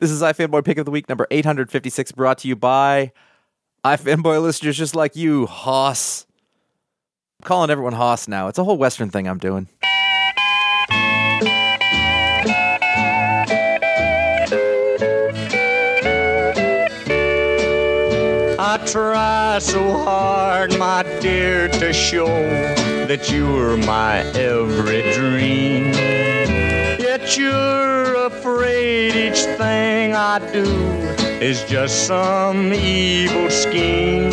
This is iFanboy Pick of the Week number 856 brought to you by iFanboy listeners just like you, Hoss. I'm calling everyone Hoss now. It's a whole Western thing I'm doing. I try so hard, my dear, to show that you're my every dream. Yet you're afraid each thing I do is just some evil scheme.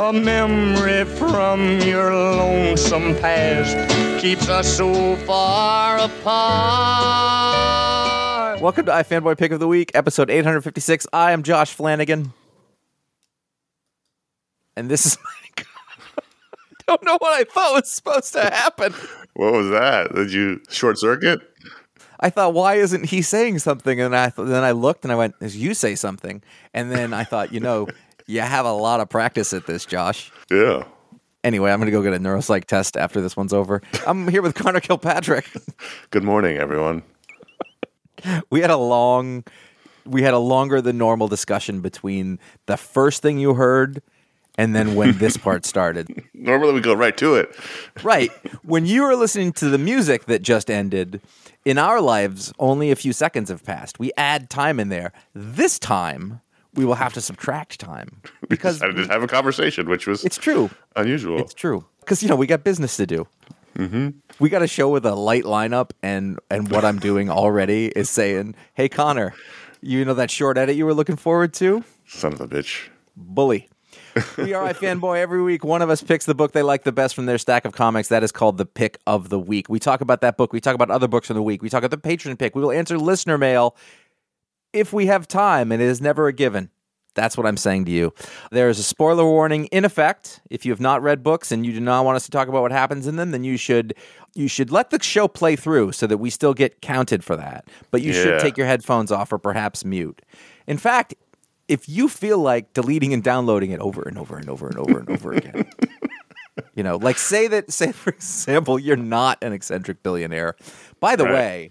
A memory from your lonesome past keeps us so far apart. Welcome to iFanboy Pick of the Week, episode 856. I am Josh Flanagan. And this is my. I don't know what I thought was supposed to happen. What was that? Did you short circuit? I thought, why isn't he saying something? And I th- then I looked and I went, "As you say something?" And then I thought, you know, you have a lot of practice at this, Josh. Yeah. Anyway, I'm going to go get a neuropsych test after this one's over. I'm here with Conor Kilpatrick. Good morning, everyone. we had a long, we had a longer than normal discussion between the first thing you heard and then when this part started. Normally we go right to it. Right. When you were listening to the music that just ended, in our lives, only a few seconds have passed. We add time in there. This time, we will have to subtract time because I did have a conversation, which was it's true. unusual. It's true because you know we got business to do. Mm-hmm. We got a show with a light lineup, and and what I'm doing already is saying, "Hey Conor, you know that short edit you were looking forward to? Son of a bitch. Bully." We are iFanboy. Every week, one of us picks the book they like the best from their stack of comics. That is called the pick of the week. We talk about that book. We talk about other books from the week. We talk about the patron pick. We will answer listener mail if we have time, and it is never a given. That's what I'm saying to you. There is a spoiler warning in effect. If you have not read books and you do not want us to talk about what happens in them, then you should you should let the show play through so that we still get counted for that. But you should take your headphones off or perhaps mute. In fact, if you feel like deleting and downloading it over and over and over and over and over again, you know, like say that, say for example, you're not an eccentric billionaire. By the Right. way,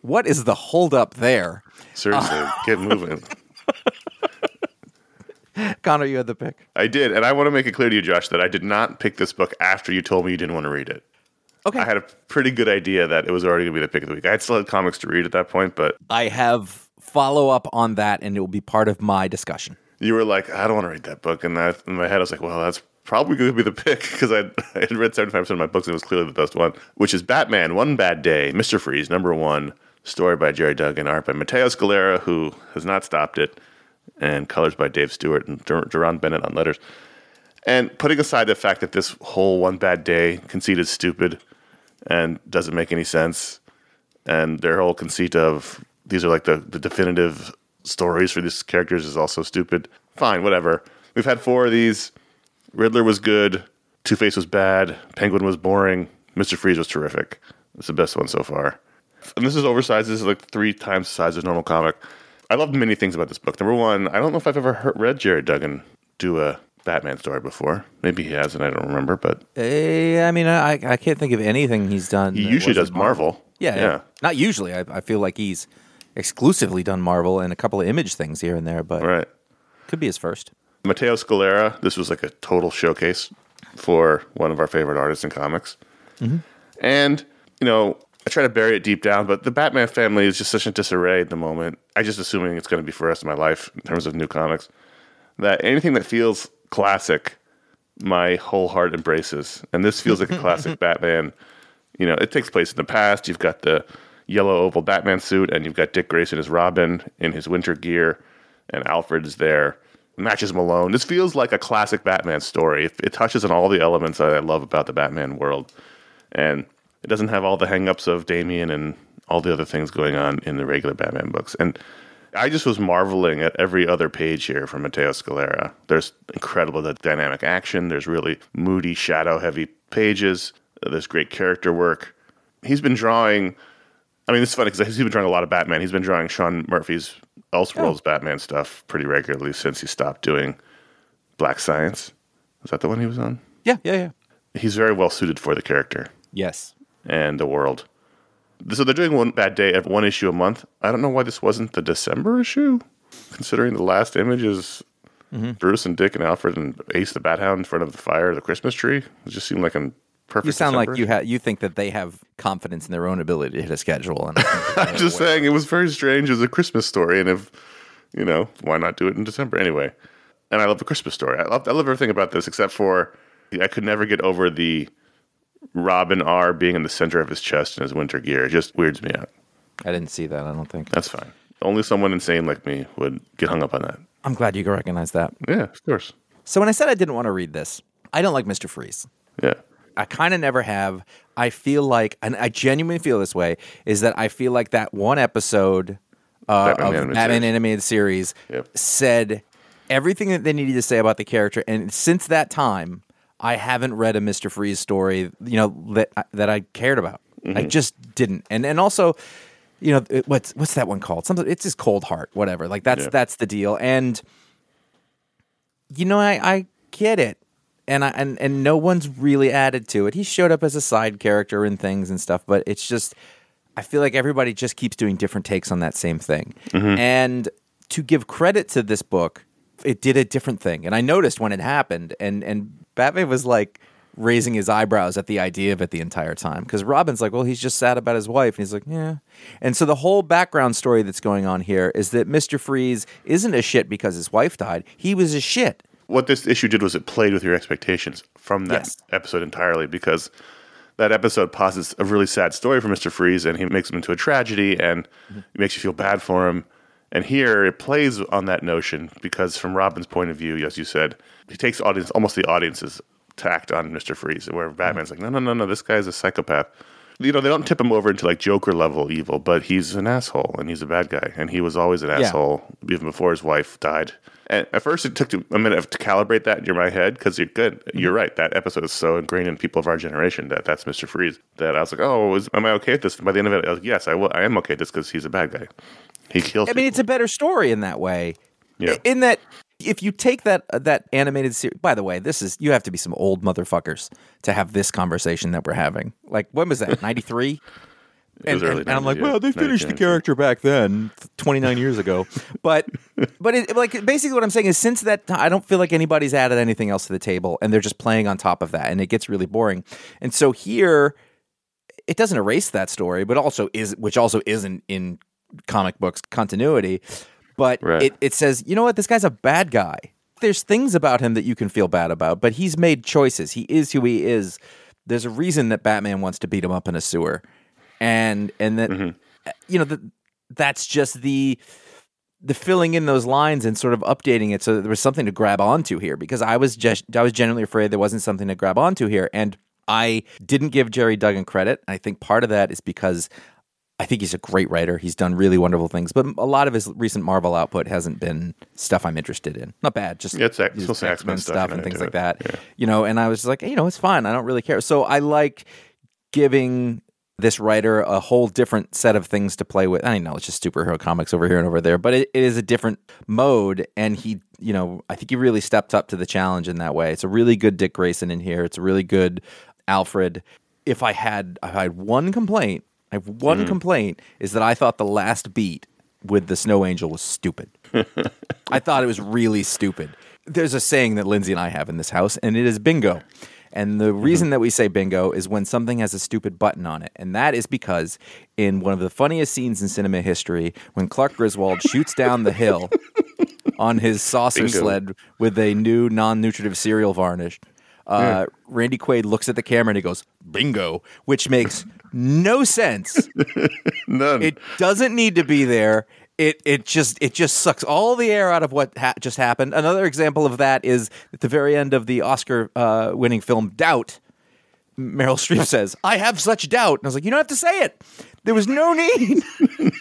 what is the holdup there? Seriously, get moving. Conor, you had the pick. I did, and I want to make it clear to you, Josh, that I did not pick this book after you told me you didn't want to read it. Okay. I had a pretty good idea that it was already going to be the pick of the week. I had still had comics to read at that point, but I have follow up on that, and it will be part of my discussion. you were like, I don't want to read that book. And that, in my head, I was like, well, that's probably going to be the pick because I, had read 75% of my books and it was clearly the best one, which is Batman One Bad Day, Mr. Freeze, number one, story by Gerry Duggan, art by Matteo Scalera, who has not stopped it, and colors by Dave Stewart and Dur- Bennett on letters. And putting aside the fact that this whole One Bad Day conceit is stupid and doesn't make any sense, and their whole conceit of these are like the, the definitive stories for these characters is also stupid. Fine, whatever. We've had four of these. Riddler was good. Two Face was bad. Penguin was boring. Mister Freeze was terrific. It's the best one so far. And this is oversized. This is like three times the size of a normal comic. I love many things about this book. Number one, I don't know if I've ever heard, read Gerry Duggan do a Batman story before. Maybe he has, and I don't remember. But Eh, I mean, I, I can't think of anything he's done. he usually does wasn't Marvel. Yeah, yeah. Not usually. I, I feel like he's exclusively done Marvel and a couple of image things here and there, but Right. could be his first. Matteo Scalera, this was like a total showcase for one of our favorite artists in comics. Mm-hmm. And, you know, I try to bury it deep down, but the Batman family is just such a disarray at the moment. I just assuming it's going to be for the rest of my life in terms of new comics. That anything that feels classic, my whole heart embraces. And this feels like a classic Batman. You know, it takes place in the past. You've got the yellow oval Batman suit, and you've got Dick Grayson as Robin in his winter gear, and Alfred's there. Matches Malone. This feels like a classic Batman story. It, it touches on all the elements that I love about the Batman world. And it doesn't have all the hangups of Damian and all the other things going on in the regular Batman books. And I just was marveling at every other page here from Matteo Scalera. There's incredible the dynamic action. There's really moody, shadow heavy pages. There's great character work. He's been drawing. I mean, it's funny because he's been drawing a lot of Batman. He's been drawing Sean Murphy's Elseworlds oh. Batman stuff pretty regularly since he stopped doing Black Science. Is that the one he was on? Yeah, yeah, yeah. He's very well suited for the character Yes. and the world. So they're doing one bad day, every- one issue a month. I don't know why this wasn't the December issue, considering the last image is mm-hmm. Bruce and Dick and Alfred and Ace the Bat Hound in front of the fire, the Christmas tree. It just seemed like a perfect. You sound December like you ha- you think that they have confidence in their own ability to hit a schedule. And I'm just saying it was very strange as a Christmas story, and if you know, why not do it in December anyway? And I love the Christmas story. I love, I love everything about this, except for I could never get over the Robin R being in the center of his chest in his winter gear. It just weirds me out. I didn't see that. I don't think. That's fine. Only someone insane like me would get hung up on that. I'm glad you can recognize that. Yeah, of course. So when I said I didn't want to read this, I don't like Mr. Freeze. Yeah. I kind of never have. I feel like, and I genuinely feel this way, is that I feel like that one episode uh, Batman of animated Batman series. animated series Yep. said everything that they needed to say about the character, and since that time, I haven't read a Mister Freeze story, you know, that that I cared about. Mm-hmm. I just didn't, and and also. You know it- what's what's that one called? Something. It's just Cold Heart, whatever. Like that's that's the deal. And you know, I, I get it. And I and, and no one's really added to it. He showed up as a side character and things and stuff, but it's just I feel like everybody just keeps doing different takes on that same thing. Mm-hmm. And to give credit to this book, it did a different thing. And I noticed when it happened and and Batman was like raising his eyebrows at the idea of it the entire time because Robin's like, well, he's just sad about his wife, and he's like, yeah. And so the whole background story that's going on here is that Mister Freeze isn't a shit because his wife died. He was a shit. What this issue did was it played with your expectations from that Yes. episode entirely because that episode posits a really sad story for Mr. Freeze and he makes him into a tragedy and it makes you feel bad for him. And here it plays on that notion because from Robin's point of view, as you said, he takes audience almost the audience's tact on Mr. Freeze, where Batman's mm-hmm. like, no, no, no, no, this guy's a psychopath. You know, they don't tip him over into like Joker level evil, but he's an asshole and he's a bad guy. And he was always an asshole even before his wife died. And at first, it took a minute to calibrate that in my head because you're good. Mm-hmm. You're right. That episode is so ingrained in people of our generation that that's Mr. Freeze. That I was like, oh, is, am I okay with this? By the end of it, I was like, yes, I, will, I am okay with this because he's a bad guy. He kills. I mean, it's a better story in that way. Yeah. In that, if you take that uh, that animated series, by the way, this is you have to be some old motherfuckers to have this conversation that we're having. Like, when was that? Ninety three. And, and, and I'm like, well, they finished the character back then, 29 years ago. But, but it, like, basically, what I'm saying is, since that, ti- I don't feel like anybody's added anything else to the table, and they're just playing on top of that, and it gets really boring. And so here, it doesn't erase that story, but also is, which also isn't in comic books continuity. But Right. it, it says, you know what, this guy's a bad guy. There's things about him that you can feel bad about, but he's made choices. He is who he is. There's a reason that Batman wants to beat him up in a sewer, and and that mm-hmm. you know that that's just the the filling in those lines and sort of updating it so that there was something to grab onto here because I was just I was genuinely afraid there wasn't something to grab onto here and I didn't give Gerry Duggan credit. I think part of that is because I think he's a great writer. He's done really wonderful things, but a lot of his recent Marvel output hasn't been stuff I'm interested in. Not bad, just Yeah, it's X- just mostly X-Men stuff and and things like it. that. Yeah. You know, and I was just like, you know, it's fine. I don't really care. So I like giving this writer a whole different set of things to play with. I know it's just superhero comics over here and over there, but it, it is a different mode. And he, you know, I think he really stepped up to the challenge in that way. It's a really good Dick Grayson in here. It's a really good Alfred. If I had, if I had one complaint, I have one mm. complaint is that I thought the last beat with the Snow Angel was stupid. I thought it was really stupid. There's a saying that Lindsay and I have in this house, and it is bingo. And the mm-hmm. reason that we say bingo is when something has a stupid button on it. And that is because in one of the funniest scenes in cinema history, when Clark Griswold shoots down the hill on his saucer Bingo. sled with a new non nutritive cereal varnish, uh, Randy Quaid looks at the camera and he goes, bingo, which makes no sense. None. It doesn't need to be there. It it just it just sucks all the air out of what ha- just happened. Another example of that is at the very end of the Oscar uh, winning film Doubt. Meryl Streep says, "I have such doubt," and I was like, "You don't have to say it. There was no need."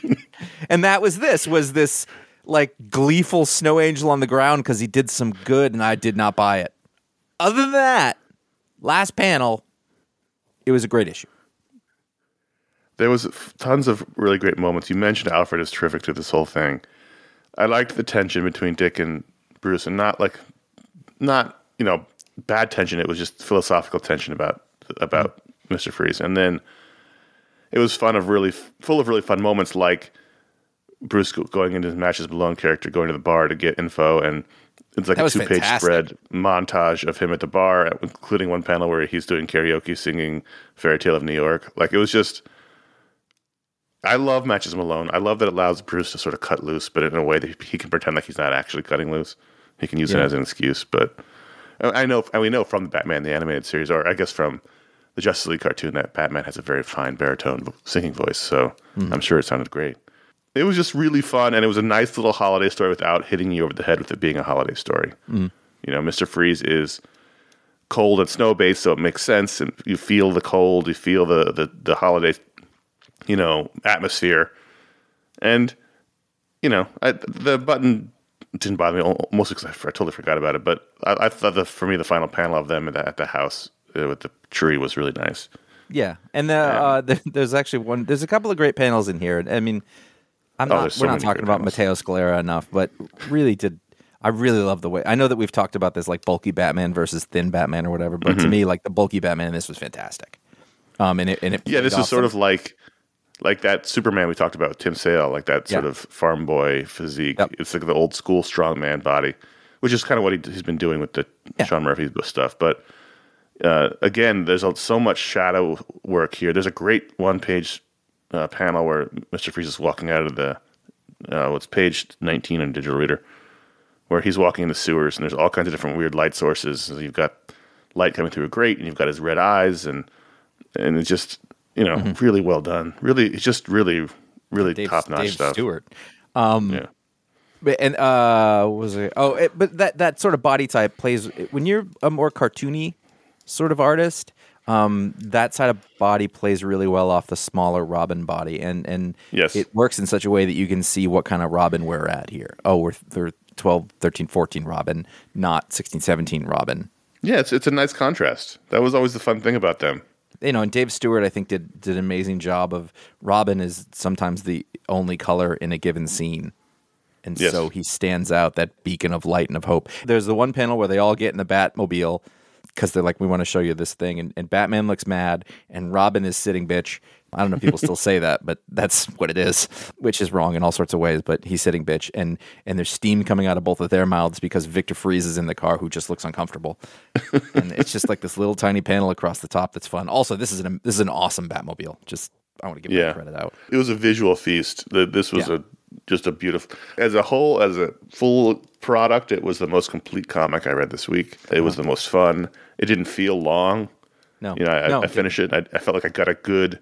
and that was this was this like gleeful snow angel on the ground because he did some good, and I did not buy it. Other than that, last panel, it was a great issue. There was tons of really great moments. You mentioned Alfred is terrific through this whole thing. I liked the tension between Dick and Bruce, and not like, not you know, bad tension. It was just philosophical tension about about Mister Freeze, and then it was fun of really full of really fun moments like Bruce going into his Matches Malone character, going to the bar to get info, and it's like a two page spread montage of him at the bar, including one panel where he's doing karaoke, singing "Fairy Tale of New York." Like it was just. I love Matches Malone. I love that it allows Bruce to sort of cut loose, but in a way that he can pretend like he's not actually cutting loose. He can use it as an excuse. But I I know, and we know from the Batman the animated series, or I guess from the Justice League cartoon, that Batman has a very fine baritone singing voice. So I'm sure it sounded great. It was just really fun, and it was a nice little holiday story without hitting you over the head with it being a holiday story. You know, Mister Freeze is cold and snow based, so it makes sense, and you feel the cold, you feel the the, the holiday, you know, atmosphere, and you know, I, the button didn't bother me mostly because I, I totally forgot about it. But I, I thought the for me the final panel of them at the, at the house uh, with the tree was really nice. Yeah, and the, uh, there, there's actually one. There's a couple of great panels in here. I mean, I'm Oh, not. so we're not talking about panels. Matteo Scalera enough, but really did. I really love the way. I know that we've talked about this, like bulky Batman versus thin Batman or whatever, but Mm-hmm. to me, like the bulky Batman in this was fantastic. Um, and it, and it Yeah, this is sort of like like that Superman we talked about, Tim Sale, like that sort Yeah. of farm boy physique. Yep. It's like the old school strongman body, which is kind of what he, he's been doing with the Yeah. Sean Murphy stuff. But uh, again, there's a, so much shadow work here. There's a great one page uh, panel where Mr. Freeze is walking out of the uh, what's page 19 in digital reader, where he's walking in the sewers, and there's all kinds of different weird light sources. So you've got light coming through a grate, and you've got his red eyes, and and it's just you know really well done. Really, it's just really really top notch Dave stuff. Stewart. Yeah. But, and uh, what was it? Oh, it, but that that sort of body type plays when you're a more cartoony sort of artist. Um, that side of body plays really well off the smaller Robin body, and and Yes. it works in such a way that you can see what kind of Robin we're at here. Oh, we're they're 12, 13, 14 Robin, not 16, 17 Robin. Yeah, it's it's a nice contrast. That was always the fun thing about them. you know, and Dave Stewart, I think, did did an amazing job of Robin is sometimes the only color in a given scene. And Yes. so he stands out that beacon of light and of hope. There's the one panel where they all get in the Batmobile because they're like, we want to show you this thing. And, and Batman looks mad, and Robin is sitting bitch. I don't know if people still say that, but that's what it is, which is wrong in all sorts of ways. But he's sitting bitch, and and there's steam coming out of both of their mouths because Victor Freeze is in the car, who just looks uncomfortable. and it's just like this little tiny panel across the top that's fun. Also, this is an this is an awesome Batmobile. Just I want to give Yeah. credit out. It was a visual feast. This was Yeah. a just a beautiful as a whole as a full product. It was the most complete comic I read this week. It was the most fun. It didn't feel long. No, You know, I, no, I finished it. I, I felt like I got a good,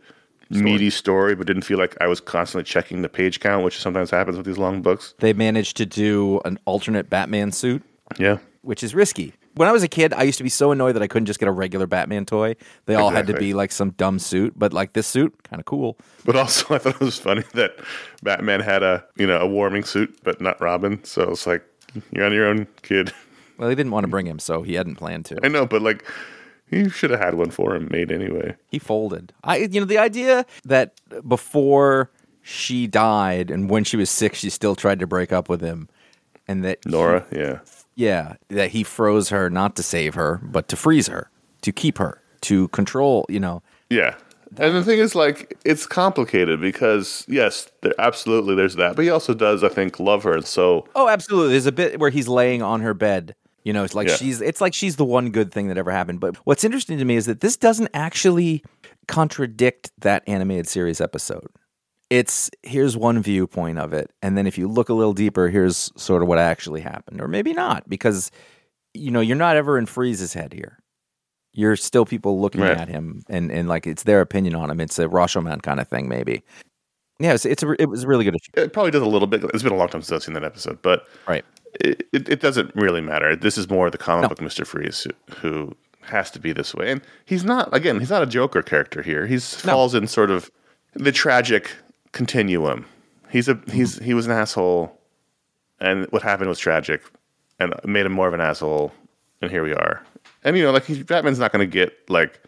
meaty story, but didn't feel like I was constantly checking the page count, which sometimes happens with these long books. They managed to do an alternate Batman suit, Yeah, which is risky. When I was a kid, I used to be so annoyed that I couldn't just get a regular Batman toy. They all had to Exactly. be like some dumb suit, but like this suit, kind of cool. but also I thought it was funny that Batman had a you know a warming suit, but not Robin. So it's like you're on your own, kid. Well, they didn't want to bring him, so he hadn't planned to. I know, but like you should have had one for him made anyway. He folded. I, you know, the idea that before she died and when she was sick, she still tried to break up with him, and that Nora, yeah. Yeah, that he froze her not to save her, but to freeze her, to keep her, to control. You know, Yeah. And the thing is, like, it's complicated because, yes, there, absolutely there's that. But he also does, I think, love her. And so, Oh, absolutely. There's a bit where he's laying on her bed You know, it's like Yeah. she's it's like she's the one good thing that ever happened. But what's interesting to me is that this doesn't actually contradict that animated series episode. It's here's one viewpoint of it, and then if you look a little deeper, here's sort of what actually happened, or maybe not, because you know you're not ever in Freeze's head here. You're still people looking Right. at him, and and like it's their opinion on him. It's a Rashomon kind of thing, maybe. Yeah, it's, it's a, it was a really good issue. It probably does a little bit. It's been a long time since I've seen that episode, but Right. it, it, it doesn't really matter. This is more the comic No. book Mister Freeze who, who has to be this way, and he's not. Again, he's not a Joker character here. He's No. falls in sort of the tragic continuum. He's a he's he was an asshole, and what happened was tragic, and made him more of an asshole, and here we are. And you know, like he, Batman's not going to get like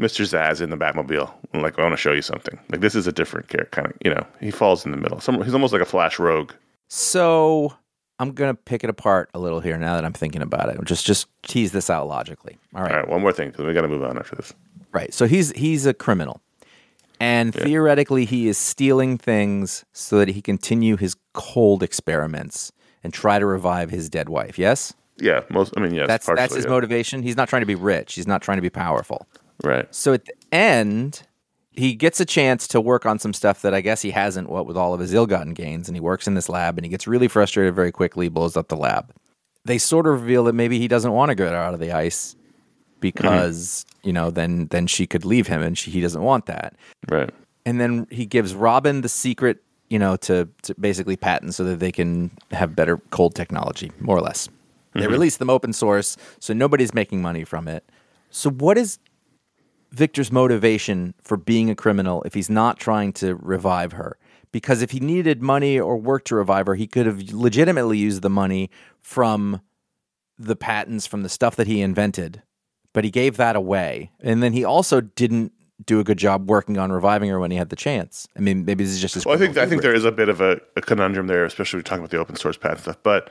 Mr. Zsasz in the Batmobile. and, Like I want to show you something. Like this is a different character, kind of. You know, he falls in the middle. Some, he's almost like a Flash Rogue. So I'm gonna pick it apart a little here now that I'm thinking about it. Just just tease this out logically. All right. All right, one more thing because we got to move on after this. Right. So he's he's a criminal. And theoretically he is stealing things so that he continue his cold experiments and try to revive his dead wife. Yes? Yeah, most. I mean, yes, That's that's his yeah. motivation. He's not trying to be rich. He's not trying to be powerful. Right. So at the end, he gets a chance to work on some stuff that I guess he hasn't what with all of his ill-gotten gains and he works in this lab and he gets really frustrated very quickly, blows up the lab. They sort of reveal that maybe he doesn't want to get out of the ice Mm-hmm. because, you know, then then she could leave him and she, he doesn't want that. Right. And then he gives Robin the secret, you know, to, to basically patent so that they can have better cold technology, more or less. They mm-hmm. release them open source, so nobody's making money from it. So what is Victor's motivation for being a criminal if he's not trying to revive her? Because if he needed money or work to revive her, he could have legitimately used the money from the patents from the stuff that he invented, but he gave that away. And then he also didn't do a good job working on reviving her when he had the chance. I mean, maybe this is just his. Well, I think I think there is a bit of a, a conundrum there, especially talking about the open source patent stuff. But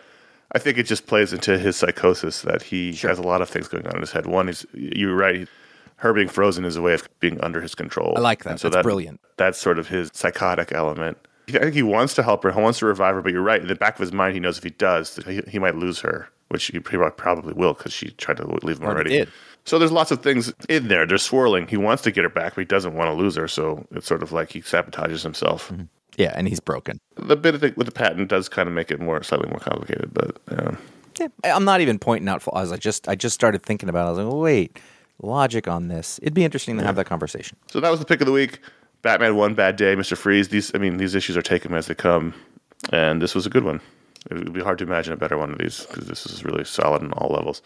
I think it just plays into his psychosis that he has a lot of things going on in his head. One is you're right. Her being frozen is a way of being under his control. I like that. And so That's brilliant. That's sort of his psychotic element. I think he wants to help her. He wants to revive her. But you're right. In the back of his mind, he knows if he does, he, he might lose her, which he probably will because she tried to leave him Already already. did. So there's lots of things in there. They're swirling. He wants to get her back, but he doesn't want to lose her. So it's sort of like he sabotages himself. yeah, and he's broken. The bit of the, with the patent does kind of make it more slightly more complicated, but um, Yeah, I'm not even pointing out flaws. I just I just started thinking about. it. I was like, oh, wait, logic on this. It'd be interesting to have that conversation. so that was the pick of the week. Batman one bad day, Mister Freeze. These, I mean, these issues are taken as they come, and this was a good one. It would be hard to imagine a better one of these because this is really solid on all levels.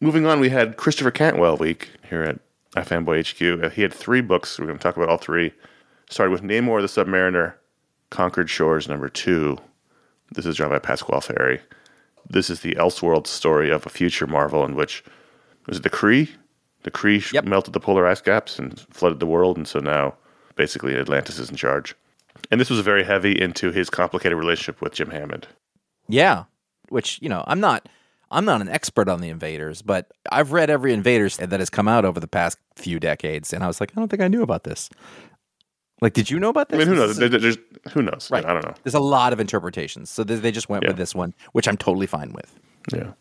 Moving on, we had Christopher Cantwell week here at iFanboy HQ. Uh, He had three books. We're going to talk about all three. Started with Namor the Submariner, Conquered Shores number two. This is drawn by Pasqual Ferry. This is the Elseworld story of a future Marvel in which was it the Kree? The Kree Yep. melted the polar ice caps and flooded the world, and so now basically Atlantis is in charge. And this was very heavy into his complicated relationship with Jim Hammond. Yeah, which you know, I'm not I'm not an expert on the Invaders, but I've read every Invaders that has come out over the past few decades, and I was like, I don't think I knew about this. Like, did you know about this? I mean, who knows? is a- There- there's, who knows? right. I don't know. There's a lot of interpretations, so they they just went Yeah. with this one, which I'm totally fine with. Yeah.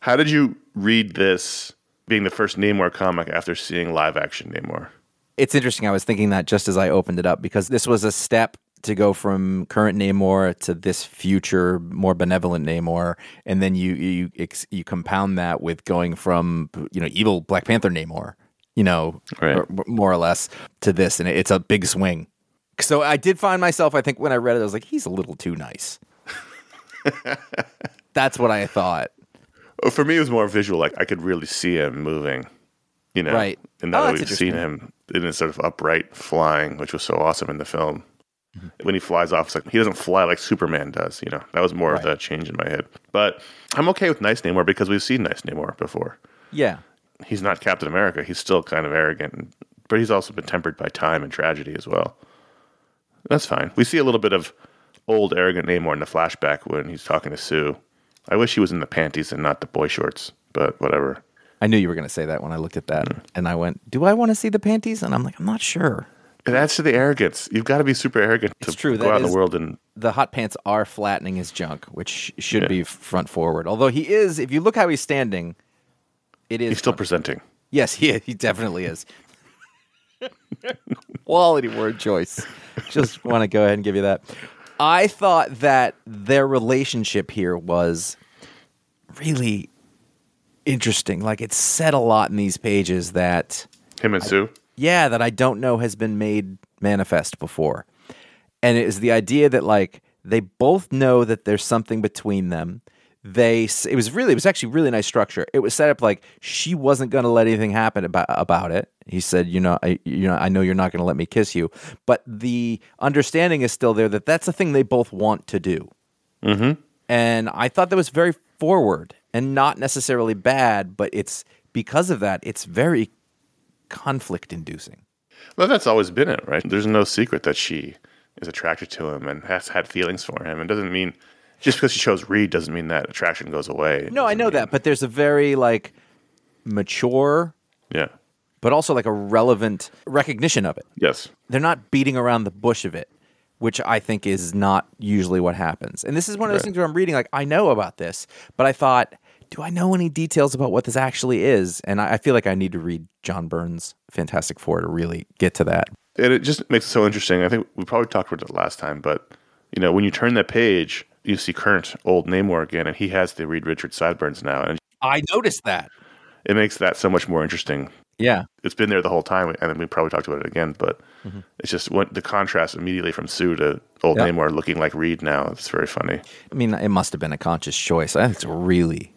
How did you read this being the first Namor comic after seeing live action Namor? It's interesting. I was thinking that just as I opened it up because this was a step to go from current Namor to this future more benevolent Namor, and then you you you compound that with going from you know evil Black Panther Namor, you know, Right. or- more or less to this, and it's a big swing. So I did find myself. I think when I read it, I was like, he's a little too nice. That's what I thought. Oh, For me, it was more visual. Like I could really see him moving, you know. Right. And now oh, that we've seen him in his sort of upright flying, which was so awesome in the film. When he flies off, it's like he doesn't fly like Superman does. You know, that was more of Right. the change in my head. But I'm okay with Nice Namor because we've seen Nice Namor before. Yeah, He's not Captain America. He's still kind of arrogant, but he's also been tempered by time and tragedy as well. That's fine. We see a little bit of old arrogant Namor in the flashback when he's talking to Sue. I wish he was in the panties and not the boy shorts, but whatever. I knew you were going to say that when I looked at that, mm. and I went, "Do I want to see the panties?" And I'm like, "I'm not sure." It adds to the arrogance. You've got to be super arrogant to true, go that out in the world and the hot pants are flattening his junk, which should Yeah. be front forward. Although he is, if you look how he's standing, it is he's still front- presenting. Yes, he he definitely is. Quality word choice. Just want to go ahead and give you that. I thought that their relationship here was really interesting. Like it said a lot in these pages that Him and Sue. Yeah, that I don't know has been made manifest before. And it is the idea that like they both know that there's something between them. They it was really it was actually really nice structure. It was set up like she wasn't going to let anything happen about about it. He said, "You know, I you know, I know you're not going to let me kiss you." But the understanding is still there that that's the thing they both want to do. Mm-hmm. And I thought that was very forward and not necessarily bad, but it's because of that, it's very conflict inducing. Well, that's always been it, right? There's no secret that she is attracted to him and has had feelings for him. It doesn't mean just because she chose Reed doesn't mean that attraction goes away. It No, I know mean- that, but there's a very like mature, Yeah. but also like a relevant recognition of it. Yes. They're not beating around the bush of it, which I think is not usually what happens. And this is one of those Right. things where I'm reading like I know about this, but I thought, do I know any details about what this actually is? And I, I feel like I need to read John Byrne's Fantastic Four to really get to that. And it just makes it so interesting. I think we probably talked about it last time, but you know, when you turn that page, you see current old Namor again, and he has the Reed Richards sideburns now, and I noticed that. it makes that so much more interesting. Yeah. It's been there the whole time, and then we probably talked about it again, but Mm-hmm. it's just what the contrast immediately from Sue to old Yeah. Namor looking like Reed now. It's very funny. I mean, it must have been a conscious choice. I think it's really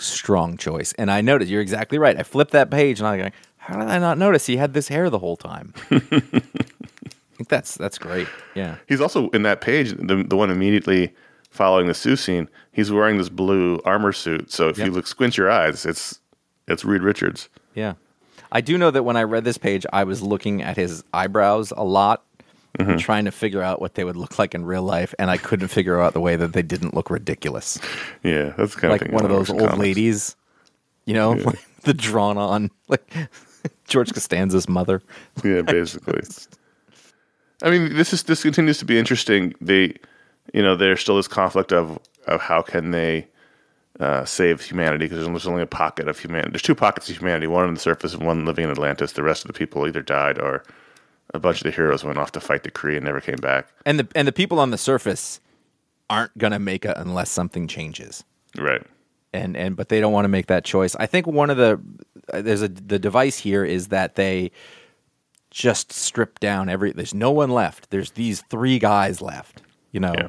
strong choice. And I noticed you're exactly right. I flipped that page and I'm like, how did I not notice he had this hair the whole time? I think that's that's great. Yeah. He's also in that page, the the one immediately following the Sue scene. He's wearing this blue armor suit, so if Yep. you look squint your eyes, it's it's Reed Richards. Yeah. I do know that when I read this page, I was looking at his eyebrows a lot, Mm-hmm. trying to figure out what they would look like in real life, and I couldn't figure out the way that they didn't look ridiculous. Yeah, that's kind like of thing. one of those old comics. ladies, you know, the drawn on, like George Costanza's mother. Yeah, basically. I mean, this is this continues to be interesting. They, you know, there's still this conflict of of how can they uh, save humanity because there's only a pocket of humanity. There's two pockets of humanity, one on the surface and one living in Atlantis. The rest of the people either died or a bunch of the heroes went off to fight the Kree and never came back. And the and the people on the surface aren't gonna make it unless something changes. Right. And and but they don't want to make that choice. I think one of the uh, there's a the device here is that they just strip down every. There's no one left. There's these three guys left. You know. Yeah.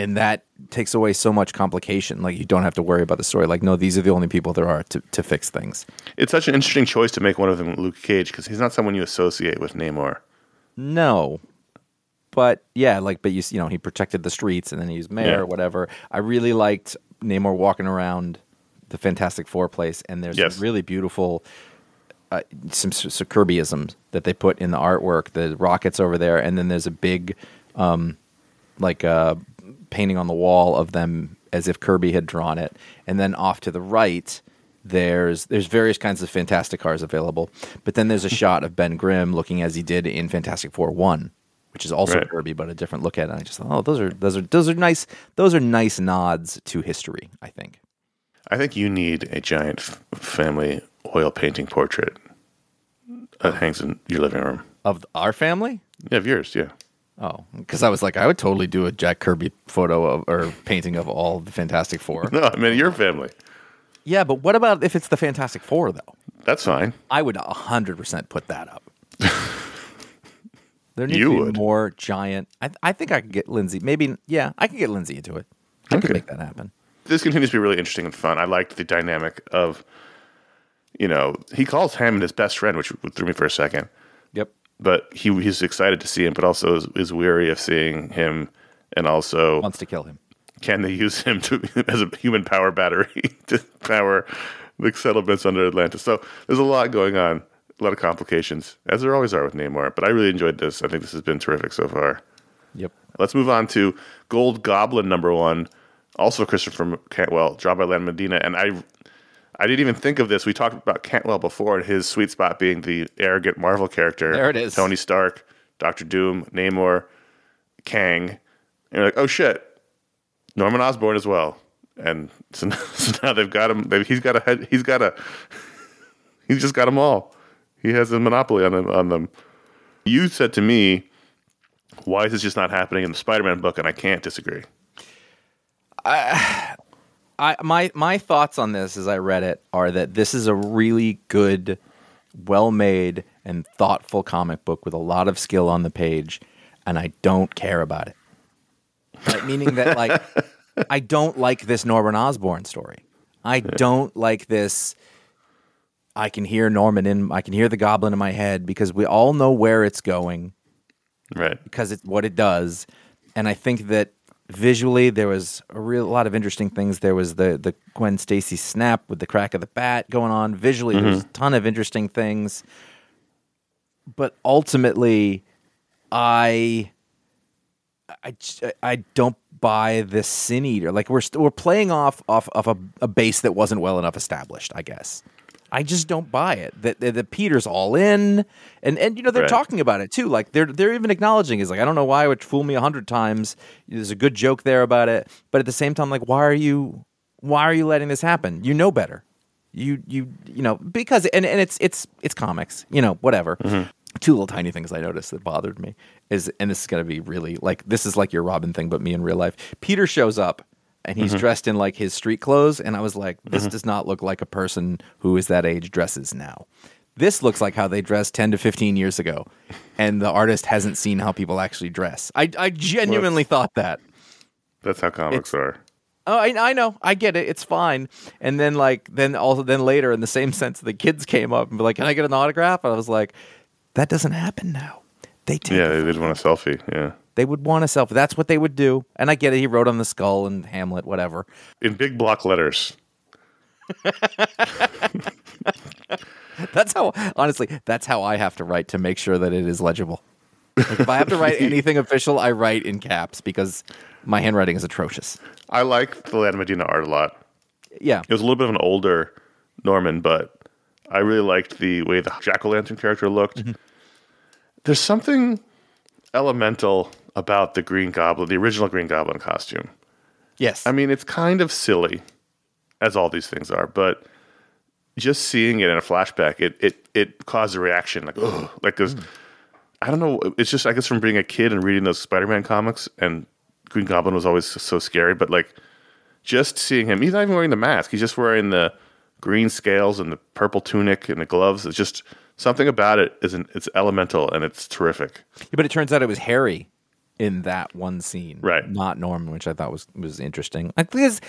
And that takes away so much complication. Like you don't have to worry about the story. Like no, these are the only people there are to, to fix things. It's such an interesting choice to make one of them Luke Cage because he's not someone you associate with Namor. No. But yeah, like but you you know, he protected the streets and then he was mayor Yeah. or whatever. I really liked Namor walking around the Fantastic Four place and there's Yes. really beautiful uh, some Kirbyisms that they put in the artwork. The rockets over there and then there's a big um like uh painting on the wall of them as if Kirby had drawn it. And then off to the right there's there's various kinds of fantastic cars available. But then there's a shot of Ben Grimm looking as he did in Fantastic Four 1, which is also Right. Kirby but a different look at it. And I just thought, "Oh, those are those are those are nice those are nice nods to history, I think." I think you need a giant f- family oil painting portrait that hangs in your living room. Of our family? Yeah, of yours, yeah. Oh, because I was like, I would totally do a Jack Kirby photo of, or painting of all the Fantastic Four. No, I mean your family. yeah, but what about if it's the Fantastic Four, though? That's fine. I would 100% put that up. there needs You to be would. more giant. I, I think I could get Lindsay. Maybe, yeah, I could get Lindsay into it. I could Okay. make that happen. This continues to be really interesting and fun. I liked the dynamic of, you know, he calls Hammond his best friend, which threw me for a second. Yep. But he he's excited to see him, but also is, is weary of seeing him, and also Wants to kill him. can they use him to as a human power battery to power the settlements under Atlantis? So there's a lot going on, a lot of complications, as there always are with Namor. But I really enjoyed this. I think this has been terrific so far. Yep. Let's move on to Gold Goblin number one, also Christopher Cantwell, drawn by Lan Medina, and I I didn't even think of this. We talked about Cantwell before, and his sweet spot being the arrogant Marvel character. There it is. Tony Stark, Doctor Doom, Namor, Kang. And you're like, oh shit, Norman Osborn as well. And so, so now they've got him. They've, he's got a head. He's got a. He's just got them all. He has a monopoly on them. On them. You said to me, "Why is this just not happening in the Spider-Man book?" And I can't disagree. I my my thoughts on this as I read it are that this is a really good, well made and thoughtful comic book with a lot of skill on the page, and I don't care about it. Meaning that like I don't like this Norman Osborn story. I don't like this. I can hear Norman in. I can hear the Goblin in my head because we all know where it's going Right. because it's what it does. And I think that visually there was a real lot of interesting things. There was the the Gwen Stacy snap with the crack of the bat going on. Visually, there's mm-hmm. a ton of interesting things. But ultimately, i i i don't buy this sin eater. Like we're st- we're playing off off of a, a base that wasn't well enough established. I guess. I just don't buy it. That that that Peter's all in, and and you know they're Right. talking about it too. Like they're they're even acknowledging is like I don't know why it would fool me a hundred times. There's a good joke there about it, but at the same time, like why are you why are you letting this happen? You know better. You you you know because and and it's it's it's comics. You know whatever. Mm-hmm. Two little tiny things I noticed that bothered me is, and this is going to be really like this is like your Robin thing, but me in real life. Peter shows up and he's mm-hmm. dressed in like his street clothes, and I was like, this mm-hmm. does not look like a person who is that age dresses now. This looks like how they dressed 10 to 15 years ago, and the artist hasn't seen how people actually dress. I, I genuinely thought that. That's how comics are. Oh, I, I know. I get it. It's fine. And then like then also then later in the same sense the kids came up and be like, "Can I get an autograph?" And I was like, "That doesn't happen now." They take Yeah, a they did want a selfie. Yeah. They would want a selfie. That's what they would do. And I get it. He wrote on the skull and Hamlet, whatever. In big block letters. That's how, honestly, that's how I have to write to make sure that it is legible. Like if I have to write anything official, I write in caps because my handwriting is atrocious. I like the Land of Medina art a lot. Yeah. It was a little bit of an older Norman, but I really liked the way the Jack o' Lantern character looked. Mm-hmm. There's something elemental about the Green Goblin, the original Green Goblin costume. Yes. I mean, it's kind of silly, as all these things are, but just seeing it in a flashback, it it it caused a reaction like, oh, like because I don't know. It's just I guess from being a kid and reading those Spider-Man comics, and Green Goblin was always so scary, but like just seeing him, he's not even wearing the mask; he's just wearing the green scales and the purple tunic and the gloves. It's just something about it isn't. It's elemental and it's terrific. but it turns out it was Harry in that one scene, Right. Not Norman, which I thought was was interesting. Think there's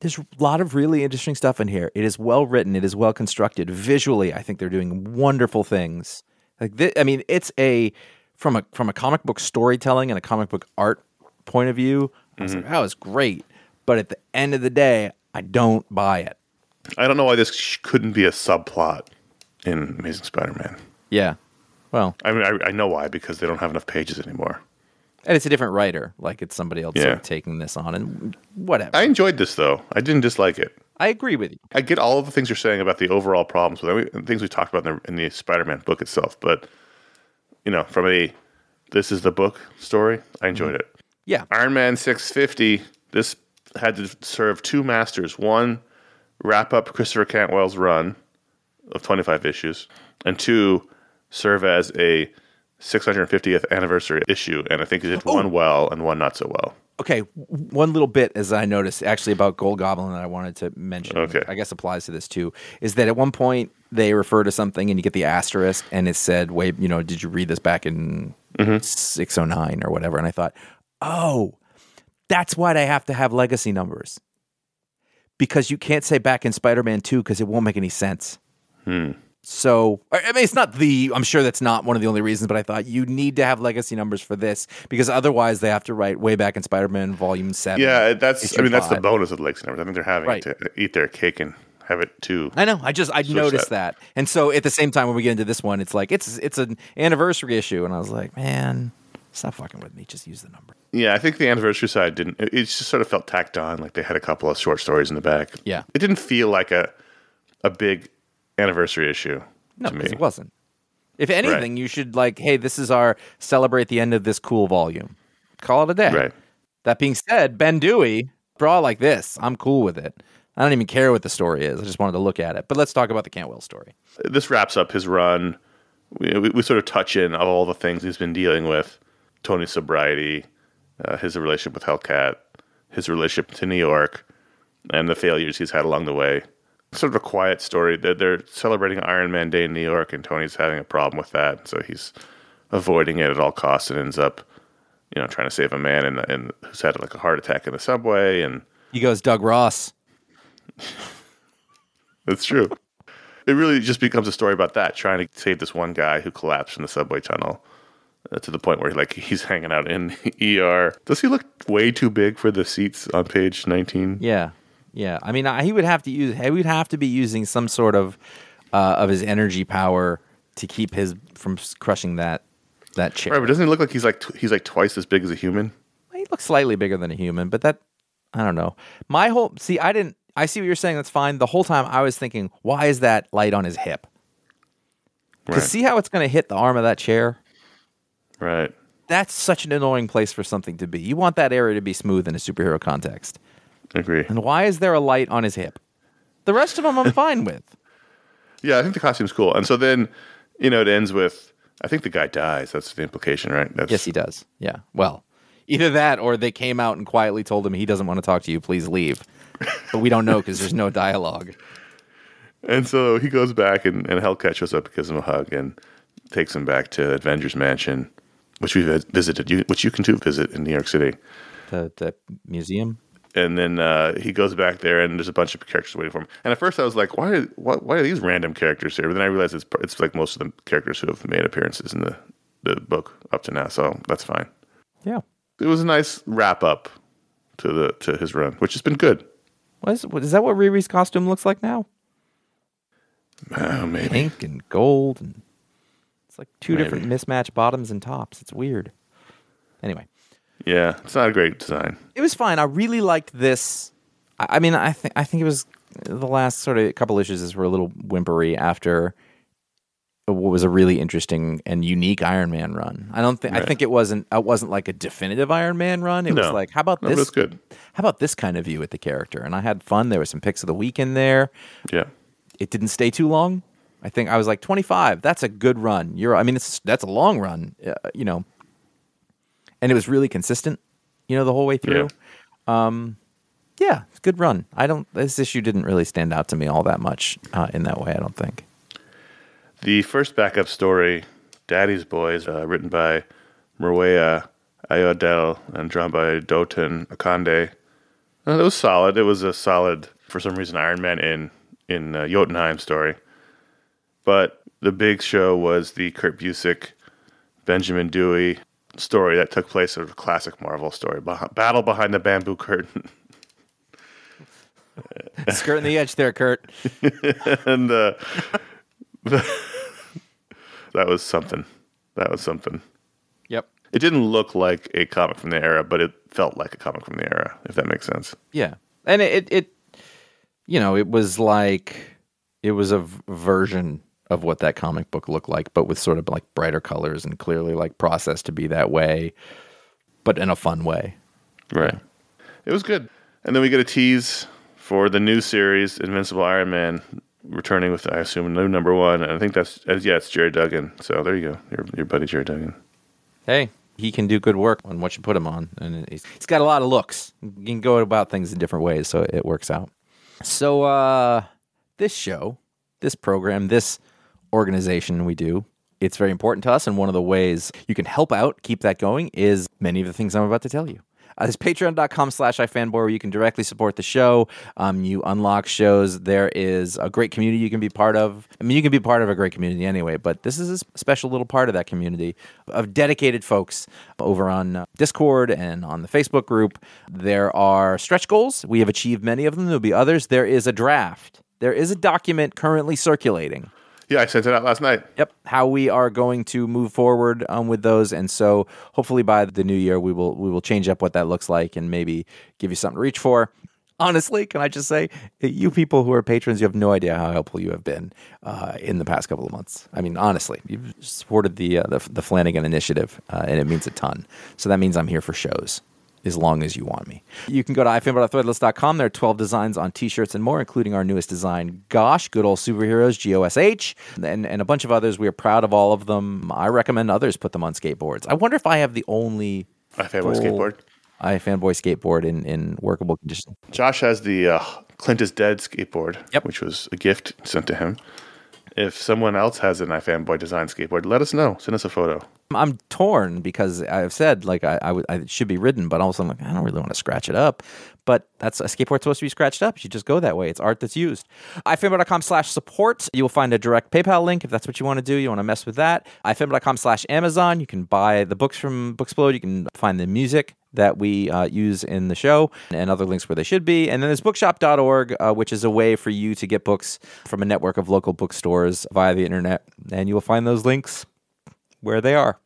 there's a lot of really interesting stuff in here. It is well written. It is well constructed. Visually, I think they're doing wonderful things. Like thi- I mean, it's a from a from a comic book storytelling and a comic book art point of view. I was mm-hmm. like, that was great. But at the end of the day, I don't buy it. I don't know why this couldn't be a subplot in Amazing Spider-Man. Yeah. Well, I mean, I, I know why because they don't have enough pages anymore. And it's a different writer. Like it's somebody else Yeah. of taking this on, and whatever. I enjoyed this though. I didn't dislike it. I agree with you. I get all of the things you're saying about the overall problems with things we talked about in the, in the Spider-Man book itself, but you know, from a this is the book story, I enjoyed mm-hmm. it. Yeah. Iron Man 650. This had to serve two masters. One, wrap up Christopher Cantwell's run of 25 issues, and two, serve as a 650th anniversary issue. And I think it did oh. one well and one not so well. Okay, one little bit as I noticed actually about Gold Goblin that I wanted to mention. Okay. I guess applies to this too. Is that at one point they refer to something and you get the asterisk and it said, "Wait, you know, did you read this back in mm-hmm. six oh nine or whatever?" And I thought, oh, that's why they have to have legacy numbers because you can't say back in Spider Man two because it won't make any sense. Hmm. So I mean, it's not the. I'm sure that's not one of the only reasons, but I thought you need to have legacy numbers for this because otherwise they have to write way back in Spider-Man Volume Seven. Yeah, that's. I mean, that's the bonus of the Legacy numbers. I think they're having Right. to eat their cake and have it too. I know. I just I noticed that, and so at the same time when we get into this one, it's like it's it's an anniversary issue, and I was like, man, stop fucking with me. Just use the number. Yeah, I think the anniversary side didn't. It it just sort of felt tacked on. Like they had a couple of short stories in the back. Yeah. it didn't feel like a a big anniversary issue No, because it wasn't. If anything, you should like, hey, this is our celebrate the end of this cool volume. Call it a day. Right. That being said, Ben Dewey draw like this. I'm cool with it. I don't even care what the story is. I just wanted to look at it. But let's talk about the Cantwell story. This wraps up his run. We, we, we sort of touch in of all the things he's been dealing with Tony's sobriety, uh, his relationship with Hellcat, his relationship to New York, and the failures he's had along the way. Sort of a quiet story. They're, they're celebrating Iron Man Day in New York, and Tony's having a problem with that. So he's avoiding it at all costs and ends up, you know, trying to save a man in, in, who's had like a heart attack in the subway. And He goes, Doug Ross. That's true. it really just becomes a story about that, trying to save this one guy who collapsed in the subway tunnel uh, to the point where like he's hanging out in ER. Does he look way too big for the seats on page 19? Yeah, yeah. I mean, I, he would have to use. He would have to be using some sort of uh, of his energy power to keep his from crushing that that chair. Right, but doesn't he look like he's like he's like twice as big as a human? He looks slightly bigger than a human, but that I don't know. My whole see, I didn't. I see what you're saying. That's fine. The whole time I was thinking, why is that light on his hip? Because Right. see how it's going to hit the arm of that chair. Right. That's such an annoying place for something to be. You want that area to be smooth in a superhero context. Agree. And why is there a light on his hip? The rest of them I'm fine with. Yeah, I think the costume's cool. And so then, you know, it ends with I think the guy dies. That's the implication, right? That's Yes, he does. Yeah. Well, either that or they came out and quietly told him he doesn't want to talk to you. Please leave. But we don't know because there's no dialogue. And so he goes back, and, and Hellcat shows up, gives him a hug, and takes him back to Avengers Mansion, which we vis- visited, you, which you can too visit in New York City. The, the museum. And then uh, he goes back there, and there's a bunch of characters waiting for him. And at first, I was like, "Why? Are, why, why are these random characters here?" But then I realized it's it's like most of the characters who have made appearances in the the book up to now, so that's fine. Yeah. It was a nice wrap up to the to his run, which has been good. What is, what, is that what Riri's costume looks like now? Uh, maybe. Pink and gold. and It's like two Maybe. different mismatched bottoms and tops. It's weird. Anyway, Yeah, it's not a great design. it was fine. I really liked this. I, I mean, I think I think it was the last sort of couple issues were a little whimpery after what was a really interesting and unique Iron Man run. I don't think I think it wasn't it wasn't like a definitive Iron Man run. It was like how about No, this? good. How about this kind of view with the character? And I had fun. There were some picks of the week in there. Yeah. It didn't stay too long. I think I was like 25. That's a good run. You're I mean it's that's a long run, uh, you know. And it was really consistent, you know, the whole way through. Um yeah, good run. I don't this issue didn't really stand out to me all that much uh, in that way, I don't think. The first backup story, Daddy's Boys, uh, written by Maria Ayodel and drawn by Dotun Akande. Uh, it was solid. It was a solid, for some reason, Iron Man in in uh, Jotunheim story. But the big show was the Kurt Busiek, Benjamin Dewey story that took place, of a classic Marvel story, Battle Behind the Bamboo Curtain. Skirting the edge there, Kurt. and uh, that was something. That was something. Yep. It didn't look like a comic from the era, but it felt like a comic from the era, if that makes sense. Yeah, and it, it, it you know, it was like it was a v- version of what that comic book looked like, but with sort of like brighter colors and clearly like processed to be that way, but in a fun way. Right. It was good. And then we get a tease for the new series, Invincible Iron Man, returning with, I assume, new number one. And I think that's, yeah, it's Gerry Duggan. So there you go. Your, your buddy Gerry Duggan. Hey, he can do good work on what you put him on, and he's, he's got a lot of looks. You can go about things in different ways, so it works out. So, uh, this show, this program, this organization we do, it's very important to us. And one of the ways you can help out, keep that going, is many of the things I'm about to tell you. Uh, it's patreon.com slash ifanboy where you can directly support the show. Um, you unlock shows. There is a great community you can be part of. I mean, you can be part of a great community anyway, but this is a special little part of that community of dedicated folks over on uh, Discord and on the Facebook group. There are stretch goals. We have achieved many of them. There'll be others. There is a draft. There is a document currently circulating. Yeah, I sent it out last night. Yep, how we are going to move forward um, with those, and so hopefully by the new year we will we will change up what that looks like and maybe give you something to reach for. honestly, can I just say, you people who are patrons, you have no idea how helpful you have been uh, in the past couple of months. I mean, honestly, you've supported the uh, the, the Flanagan Initiative, uh, and it means a ton. So that means I'm here for shows as long as you want me. You can go to ifanboy.threadless.com. There are 12 designs on t-shirts and more, including our newest design, Gosh, Good Old Superheroes, G-O-S-H, and, and a bunch of others. We are proud of all of them. I recommend others put them on skateboards. I wonder if I have the only iFanboy skateboard. iFanboy skateboard in, in workable condition. Josh has the uh, Clint is Dead skateboard, Yep. which was a gift sent to him. If someone else has an iFanboy design skateboard, let us know. Send us a photo. I'm torn because I've said like I, I, would- I should be ridden, but also I'm like I don't really want to scratch it up. But that's a skateboard's supposed to be scratched up. You just go that way. It's art that's used. ifanboy.com slash support. You will find a direct PayPal link if that's what you want to do. You want to mess with that. ifanboy.com slash Amazon. You can buy the books from Booksplode. You can find the music that we uh, use in the show and other links where they should be. And then there's bookshop.org, uh, which is a way for you to get books from a network of local bookstores via the internet. And you will find those links where they are.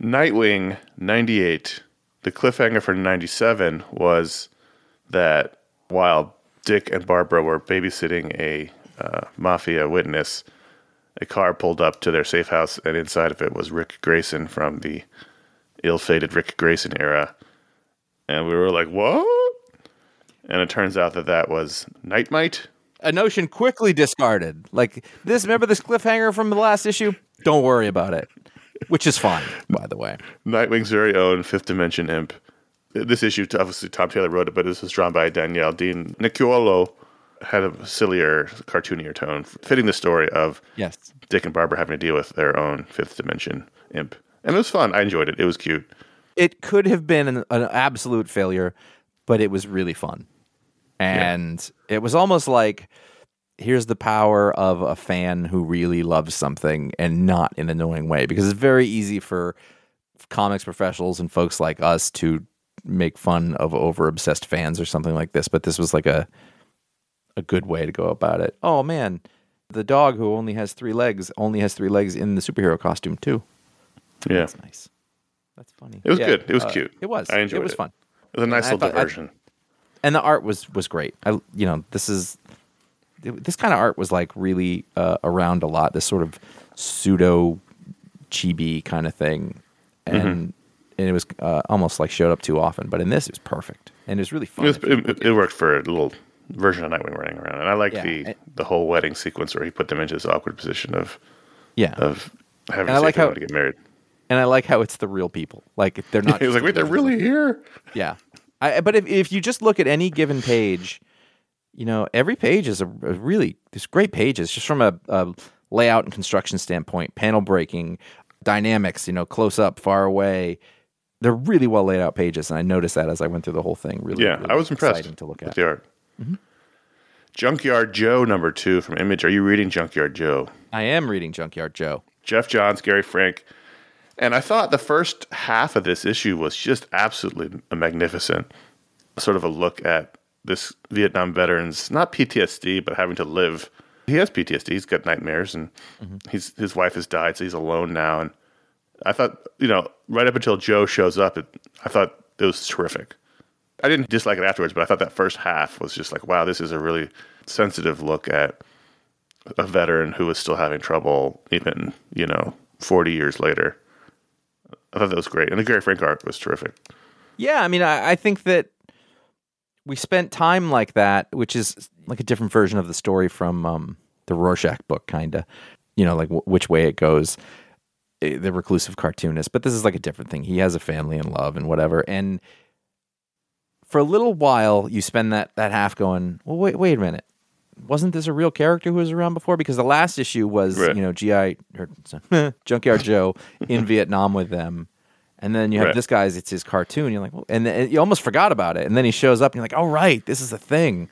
Nightwing 98. The cliffhanger for 97 was that while Dick and Barbara were babysitting a uh, mafia witness, a car pulled up to their safe house, and inside of it was Rick Grayson from the ill fated Rick Grayson era. And we were like, what? And it turns out that that was Nightmite. a notion quickly discarded. Like this, remember this cliffhanger from the last issue? Don't worry about it, which is fine, by the way. Nightwing's very own fifth dimension imp. This issue, obviously, Tom Taylor wrote it, but this was drawn by Danielle Dean. Nicuolo had a sillier, cartoonier tone, fitting the story of Yes. Dick and Barbara having to deal with their own fifth dimension imp. And it was fun. I enjoyed it. It was cute. It could have been an, an absolute failure, but it was really fun. And it was almost like here's the power of a fan who really loves something and not in an annoying way. Because it's very easy for comics professionals and folks like us to make fun of over obsessed fans or something like this but this was like a a good way to go about it. Oh man the dog who only has three legs only has three legs in the superhero costume too. Yeah. that's nice that's funny It was Yeah, good. It was uh, cute. it was I enjoyed it was it. fun It was a nice I little thought- I- diversion. and the art was was great. I you know this is this kind of art was like really uh, around a lot. This sort of pseudo chibi kind of thing, and Mm-hmm. and it was uh, almost like showed up too often. But in this, it was perfect, and it was really It, fun. was, it, it worked for a little version of Nightwing running around. And I liked Yeah, the, and- the whole wedding sequence where he put them into this awkward position of, yeah, of having And I to say like how- to get married. And I like how it's the real people. Like they're not. He was like, wait, they're really here? Yeah. I, but if, if you just look at any given page, you know, every page is a, a really, there's great pages just from a, a layout and construction standpoint, panel breaking, dynamics, you know, close up, far away. They're really well laid out pages. And I noticed that as I went through the whole thing. Really, Yeah, really I was impressed exciting to look at. the art. Mm-hmm. Junkyard Joe number two from Image. Are you reading Junkyard Joe? I am reading Junkyard Joe. Geoff Johns, Gary Frank. And I thought the first half of this issue was just absolutely magnificent. Sort of a look at this Vietnam veteran's not PTSD, but having to live. He has PTSD. He's got nightmares, and mm-hmm. he's his wife has died, so he's alone now. And I thought, you know, right up until Joe shows up, it, I thought it was terrific. I didn't dislike it afterwards, but I thought that first half was just like, wow, this is a really sensitive look at a veteran who is still having trouble, even you know, forty years later. I thought that was great, and the Gary Frank art was terrific. Yeah, I mean, I, I think that we spent time like that, which is like a different version of the story from um, the Rorschach book, kind of. You know, like w- which way it goes. eh, The reclusive cartoonist, but this is like a different thing. He has a family and love and whatever, and for a little while, you spend that that half going, well, wait, wait a minute. Wasn't this a real character who was around before? Because the last issue was, Right. you know, GI or Junkyard Joe in Vietnam with them, and then you have Right. this guy's. It's his cartoon. You're like, well, and then you almost forgot about it, and then he shows up, and you're like, oh right, this is a thing.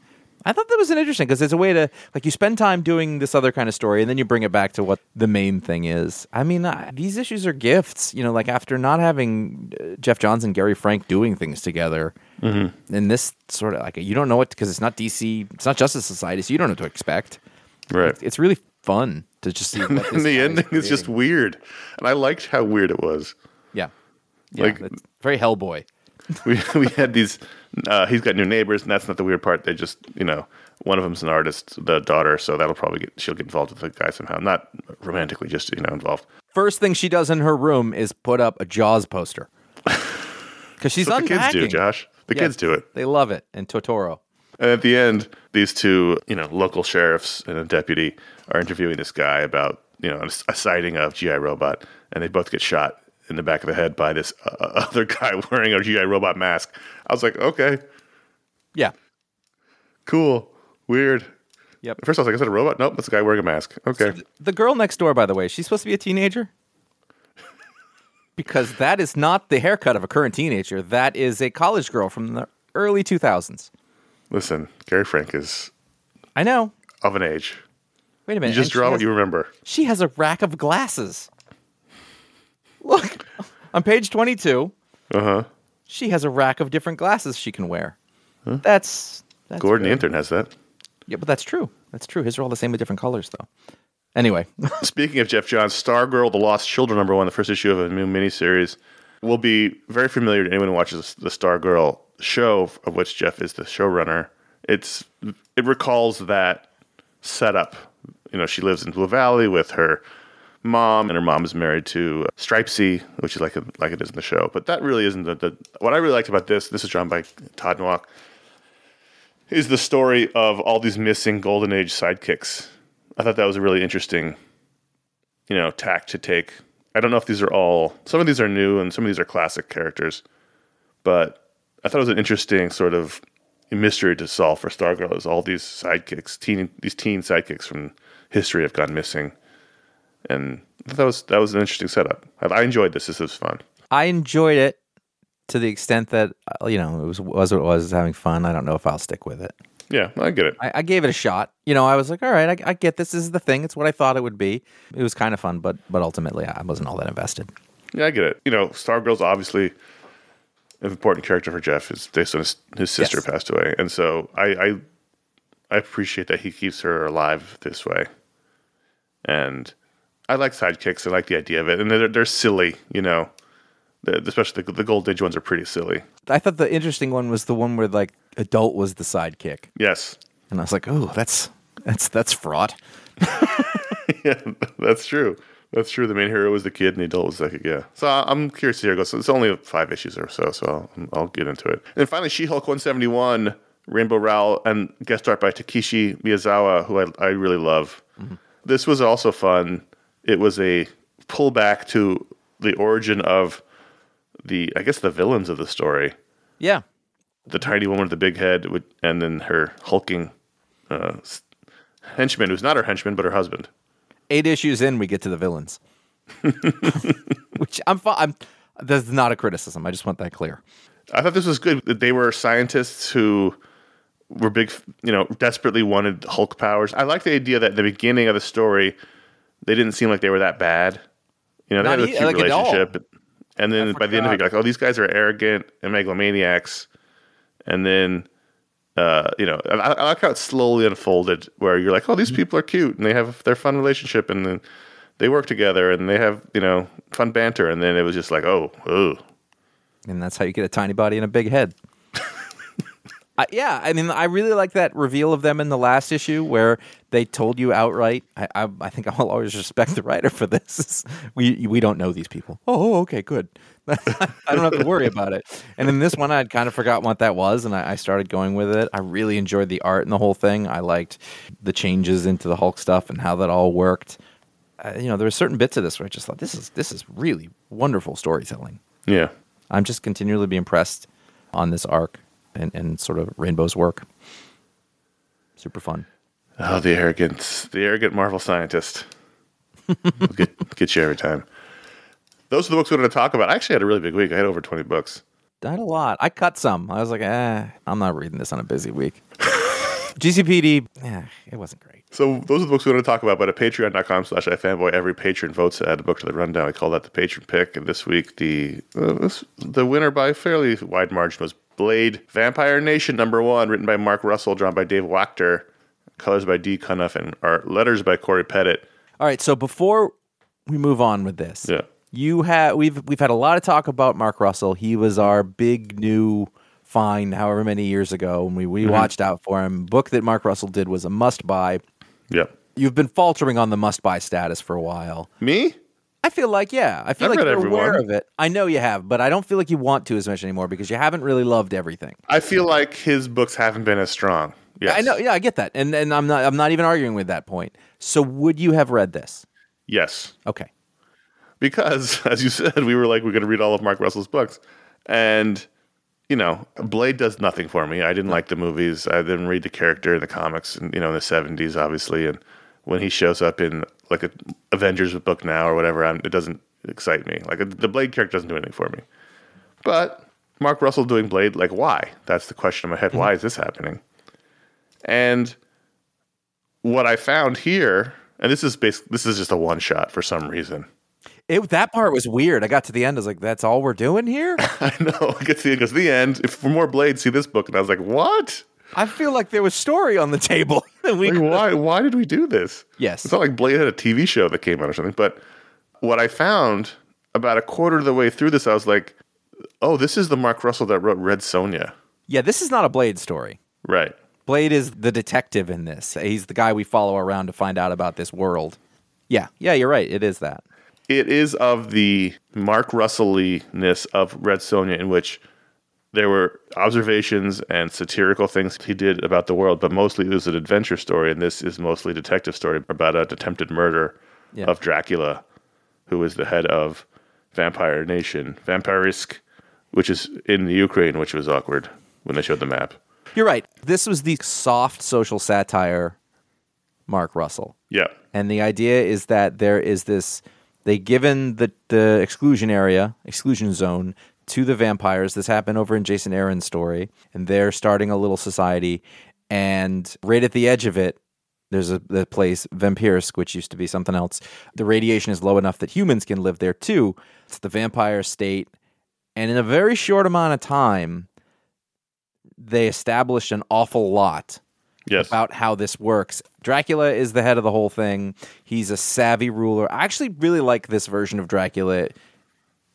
I thought that was an interesting because it's a way to like you spend time doing this other kind of story, and then you bring it back to what the main thing is. I mean, I, these issues are gifts. You know, like after not having uh, Geoff Johns and Gary Frank doing things together, Mm-hmm. and this sort of like you don't know what because it's not DC, it's not Justice Society, so you don't know what to expect. Right. It's really fun to just see. And the ending is just weird, and I liked how weird it was. yeah, yeah, like- very Hellboy. We we had these Uh, he's got new neighbors, and that's not the weird part. They just, you know, one of them's an artist, the daughter, so that'll probably get she'll get involved with the guy somehow, not romantically, just you know, involved. First thing she does in her room is put up a Jaws poster because she's what the kids do. Josh. The kids do it. They love it. And Totoro. And at the end, these two, you know, local sheriffs and a deputy are interviewing this guy about, you know, a, a sighting of GI Robot, and they both get shot in the back of the head by this uh, other guy wearing a GI Robot mask. I was like, okay, Yeah. cool, weird. Yep. At first, I was like, is that a robot? Nope, that's a guy wearing a mask. Okay. The girl next door, by the way, she's supposed to be a teenager? because that is not the haircut of a current teenager. That is a college girl from the early 2000s. Listen, Gary Frank is I know. of an age. Wait a minute. You just and draw what you remember. She has a rack of glasses. Look, on page 22, Uh huh. she has a rack of different glasses she can wear. That's, that's Gordon the intern has that. Yeah, but that's true. That's true. His are all the same with different colors, though. Anyway, Speaking of Geoff Johns, Stargirl: The Lost Children, number one, the first issue of a new miniseries, will be very familiar to anyone who watches the Stargirl show, of which Geoff is the showrunner. It's it recalls that setup. You know, she lives in Blue Valley with her mom, and her mom is married to uh, Stripesy, which is like a, like it is in the show. But that really isn't the, the what I really liked about this. This is drawn by Todd Nauck. Is the story of all these missing Golden Age sidekicks. I thought that was a really interesting you know, tack to take. I don't know if these are all. Some of these are new, and some of these are classic characters. But I thought it was an interesting sort of mystery to solve for Stargirl. Is all these sidekicks, teen, these teen sidekicks from history have gone missing, and that was that was an interesting setup. I, I enjoyed this. This was fun. I enjoyed it to the extent that, uh, you know, it was, was what it was, having fun. I don't know if I'll stick with it. Yeah, I get it. I, I gave it a shot. You know, I was like, all right, I, I get this. This is the thing. It's what I thought it would be. It was kind of fun, but but ultimately, I wasn't all that invested. Yeah, I get it. You know, Stargirl's obviously an important character for Geoff. Is based on his, his sister Yes. passed away, and so I, I I appreciate that he keeps her alive this way. And I like sidekicks. I like the idea of it, and they're they're silly. You know, the, especially the, the Gold Age ones are pretty silly. I thought the interesting one was the one where like adult was the sidekick, Yes, and I was like, oh, that's that's that's fraught. yeah, that's true. That's true. The main hero was the kid, and the adult was like, yeah. So I'm curious to hear it goes. So it's only five issues or so, so I'll, I'll get into it. And finally, She-Hulk 171, Rainbow Rowell, and guest art by Takeshi Miyazawa, who I, I really love. Mm-hmm. This was also fun. It was a pullback to the origin of the, I guess, the villains of the story. Yeah, The tiny woman with the big head, with, and then her hulking uh, henchman, who's not her henchman, but her husband. eight issues in, we get to the villains, which I'm fine. I'm that's not a criticism. I just want that clear. I thought this was good. that They were scientists who were big, you know, desperately wanted Hulk powers. I like the idea that at the beginning of the story, they didn't seem like they were that bad. You know, they Not had a cute like relationship. And then by the end of it, you're like, oh, these guys are arrogant and megalomaniacs. And then, uh, you know, I, I like how it slowly unfolded where you're like, oh, these people are cute and they have their fun relationship and then they work together and they have, you know, fun banter. And then it was just like, oh, oh, And that's how you get a tiny body and a big head. I, yeah, I mean, I really like that reveal of them in the last issue where they told you outright. I, I, I think I'll always respect the writer for this. we we don't know these people. Oh, okay, good. I don't have to worry about it. And in this one, I'd kind of forgotten what that was, and I, I started going with it. I really enjoyed the art and the whole thing. I liked the changes into the Hulk stuff and how that all worked. Uh, you know, there were certain bits of this where I just thought this is this is really wonderful storytelling. yeah. I'm just continually be impressed on this arc and, and sort of Rainbow's work. Super fun. Oh, the arrogant, the arrogant Marvel scientist. Get get you every time. Those are the books we wanted to talk about. I actually had a really big week. I had over twenty books. I had a lot. I cut some. I was like, eh, I'm not reading this on a busy week. GCPD, yeah, it wasn't great. So those are the books we want to talk about. But at patreon.com slash ifanboy, every patron votes to add a book to the rundown. We call that the patron pick. And this week, the uh, this, the winner by a fairly wide margin was Blade Vampire Nation number one, written by Mark Russell, drawn by Dave Wachter, colors by Dee Cunniffe, and art letters by Cory Petit. All right, so before we move on with this, Yeah. you have we've we've had a lot of talk about Mark Russell. He was our big new fine, however many years ago, and we, we Mm-hmm. watched out for him. Book that Mark Russell did was a must buy. Yep. You've been faltering on the must buy status for a while. Me? I feel like, yeah, I feel I've like you're every aware of it. I know you have, but I don't feel like you want to as much anymore because you haven't really loved everything. I feel like his books haven't been as strong. Yes. I know, yeah, I get that, and and I'm not I'm not even arguing with that point. So, would you have read this? Yes. Okay, because as you said we were like we're going to read all of mark russell's books and you know blade does nothing for me. I didn't like the movies. I didn't read the character in the comics and you know in the 70s obviously. And when he shows up in like a avengers book now or whatever I'm, it doesn't excite me. Like the blade character doesn't do anything for me. But mark russell doing blade like why? That's the question in my head. Why is this happening? And what i found here and this is basic this is just a one shot for some reason it, that part was weird. I got to the end, I was like, "That's all we're doing here." I know. I get to the, goes to the end. If for more blades, see this book. And I was like, what? I feel like there was story on the table. we Like, why? Why did we do this? Yes. It's not like Blade had a TV show that came out or something. But what I found about a quarter of the way through this, I was like, oh, this is the Mark Russell that wrote Red Sonja. yeah, this is not a Blade story. Right. Blade is the detective in this. He's the guy we follow around to find out about this world. Yeah, yeah, you're right. It is that. It is of the Mark Russelly-ness of Red Sonja in which there were observations and satirical things he did about the world, but mostly it was an adventure story, and this is mostly a detective story about an attempted murder Yeah. of Dracula, who is the head of Vampire Nation, Vampirsk, which is in the Ukraine, which was awkward when they showed the map. You're right. This was the soft social satire Mark Russell. Yeah. And the idea is that there is this they given the the exclusion area, exclusion zone to the vampires. This happened over in Jason Aaron's story, and they're starting a little society. And right at the edge of it, there's a the place Vampirsk, which used to be something else. The radiation is low enough that humans can live there too. It's the vampire state, and in a very short amount of time, they established an awful lot Yes. about how this works. Dracula is the head of the whole thing. He's a savvy ruler. I actually really like this version of Dracula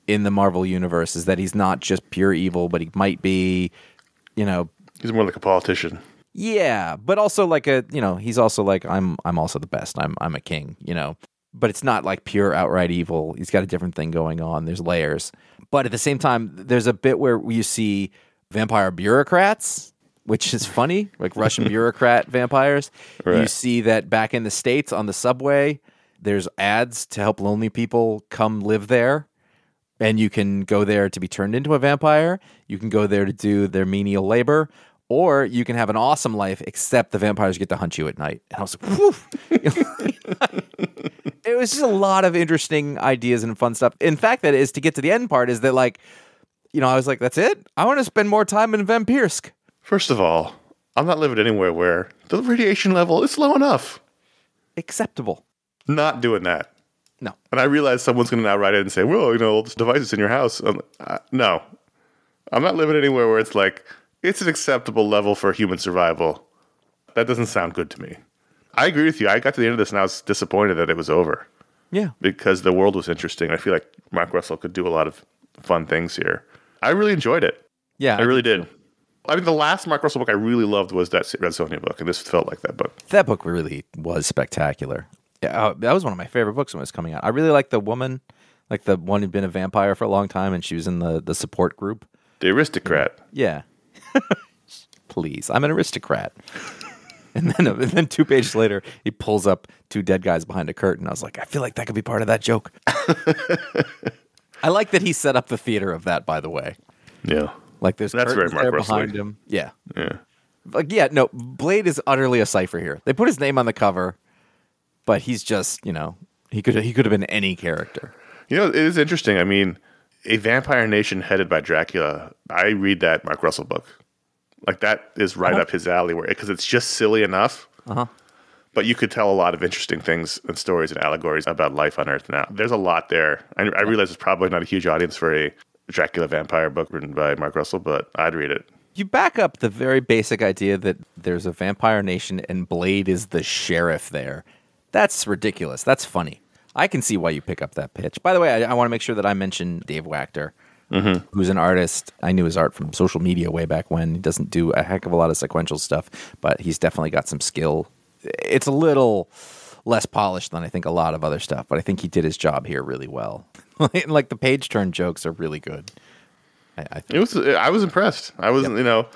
in the Marvel universe is that he's not just pure evil, but he might be, you know, He's more like a politician. yeah, but also like a, you know, he's also like I'm I'm also the best. I'm I'm a king, you know. But it's not like pure outright evil. He's got a different thing going on. There's layers. But at the same time, there's a bit where you see vampire bureaucrats, which is funny, like Russian bureaucrat vampires. You see that back in the States on the subway, there's ads to help lonely people come live there. And you can go there to be turned into a vampire. You can go there to do their menial labor. Or you can have an awesome life, except the vampires get to hunt you at night. And I was like, whew. it was just a lot of interesting ideas and fun stuff. In fact, that is to get to the end part is that like, you know, I was like, that's it. I want to spend more time in Vampirsk. First of all, I'm not living anywhere where the radiation level is low enough. Acceptable. Not doing that. No. And I realize someone's going to now write in and say, well, you know, all these devices in your house. I'm, uh, no. I'm not living anywhere where it's like, it's an acceptable level for human survival. That doesn't sound good to me. I agree with you. I got to the end of this and I was disappointed that it was over Yeah. because the world was interesting. I feel like Mark Russell could do a lot of fun things here. I really enjoyed it. Yeah. I really did. I mean, the last Mark Russell book I really loved was that Red Sonja book, and this felt like that book. that book really was spectacular. Yeah, uh, that was one of my favorite books when it was coming out. I really liked the woman, like the one who'd been a vampire for a long time, and she was in the the support group. The Aristocrat. Yeah, please, I'm an aristocrat. And then, and then two pages later, he pulls up two dead guys behind a curtain. I was like, I feel like that could be part of that joke. I like that he set up the theater of that. By the way, Yeah. Like there's That's very Mark behind him. Yeah, Yeah. like yeah, no, Blade is utterly a cipher here. They put his name on the cover, but he's just you know he could he could have been any character. You know, it is interesting. I mean, a vampire nation headed by Dracula. I read that Mark Russell book. Like that is right up his alley, where because it's just silly enough. Uh-huh. But you could tell a lot of interesting things and stories and allegories about life on Earth. Now, there's a lot there. I, I realize it's probably not a huge audience for a Dracula vampire book written by Mark Russell, but I'd read it. You back up the very basic idea that there's a vampire nation and Blade is the sheriff there. That's ridiculous. That's funny. I can see why you pick up that pitch. By the way, I, I want to make sure that I mention Dave Wachter mm-hmm. who's an artist. I knew his art from social media way back when. He doesn't do a heck of a lot of sequential stuff, but he's definitely got some skill. It's a little less polished than I think a lot of other stuff, but I think he did his job here really well. like the page turn jokes are really good. I, I think. It was. I was impressed. I was, you know,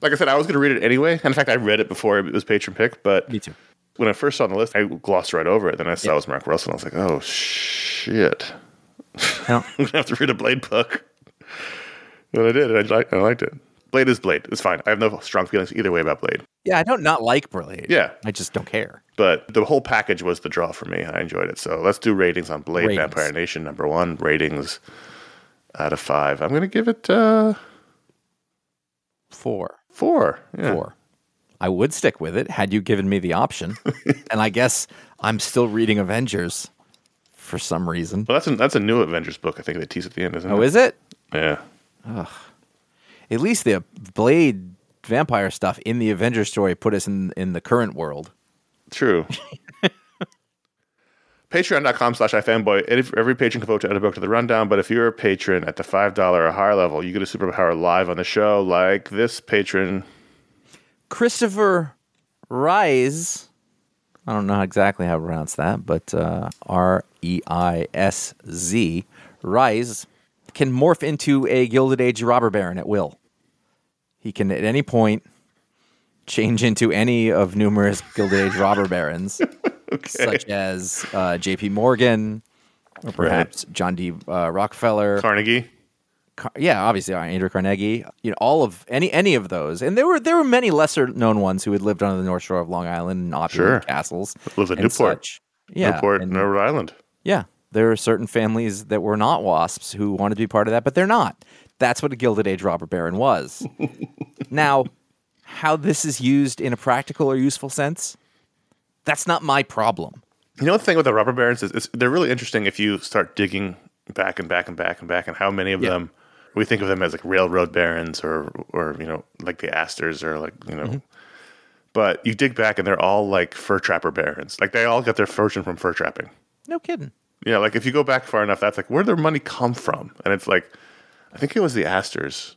like I said, I was going to read it anyway. And in fact, I read it before it was patron pick. But Me too. when I first saw on the list, I glossed right over it. Then I saw it was Mark Russell. And I was like, oh shit, yep. I'm gonna have to read a Blade book. And I did. And I, liked, I liked it. Blade is Blade. It's fine. I have no strong feelings either way about Blade. yeah, I don't not like Blade. Yeah. I just don't care. But the whole package was the draw for me. And I enjoyed it. So let's do ratings on Blade Ratings. Vampire Nation. Number one, ratings out of five. I'm going to give it uh, Four. four. Yeah. Four. I would stick with it had you given me the option. and I guess I'm still reading Avengers for some reason. Well, that's a, that's a new Avengers book. I think they tease at the end, isn't Oh, it? is it? Yeah. At least the Blade vampire stuff in the Avengers story put us in in the current world. True. Patreon.com slash iFanboy. Every every patron can vote to add a book to the rundown, but if you're a patron at the $5 or higher level, you get a superpower live on the show, like this patron. Kristopher Reisz. I don't know exactly how to pronounce that, but uh, R E I S Z Reisz can morph into a Gilded Age robber baron at will. He can at any point change into any of numerous Gilded Age robber barons, such as uh, J.P. Morgan, or perhaps John D. Uh, Rockefeller. Carnegie. Car- yeah, obviously uh, Andrew Carnegie, you know, all of any any of those, and there were there were many lesser known ones who had lived on the North Shore of Long Island in opulent Sure. castles. Lived in Newport. such. Yeah, Newport, and- Rhode Island. yeah, there are certain families that were not wasps who wanted to be part of that, but they're not. That's what a Gilded Age robber baron was. now, how this is used in a practical or useful sense, that's not my problem. You know the thing with the robber barons is, is they're really interesting if you start digging back and back and back and back and how many of Yeah. them we think of them as like railroad barons or or you know like the Astors or like you know Mm-hmm. but you dig back and they're all like fur trapper barons like they all got their fortune from fur trapping No kidding. Yeah like if you go back far enough that's like where their money come from and it's like I think it was the Astors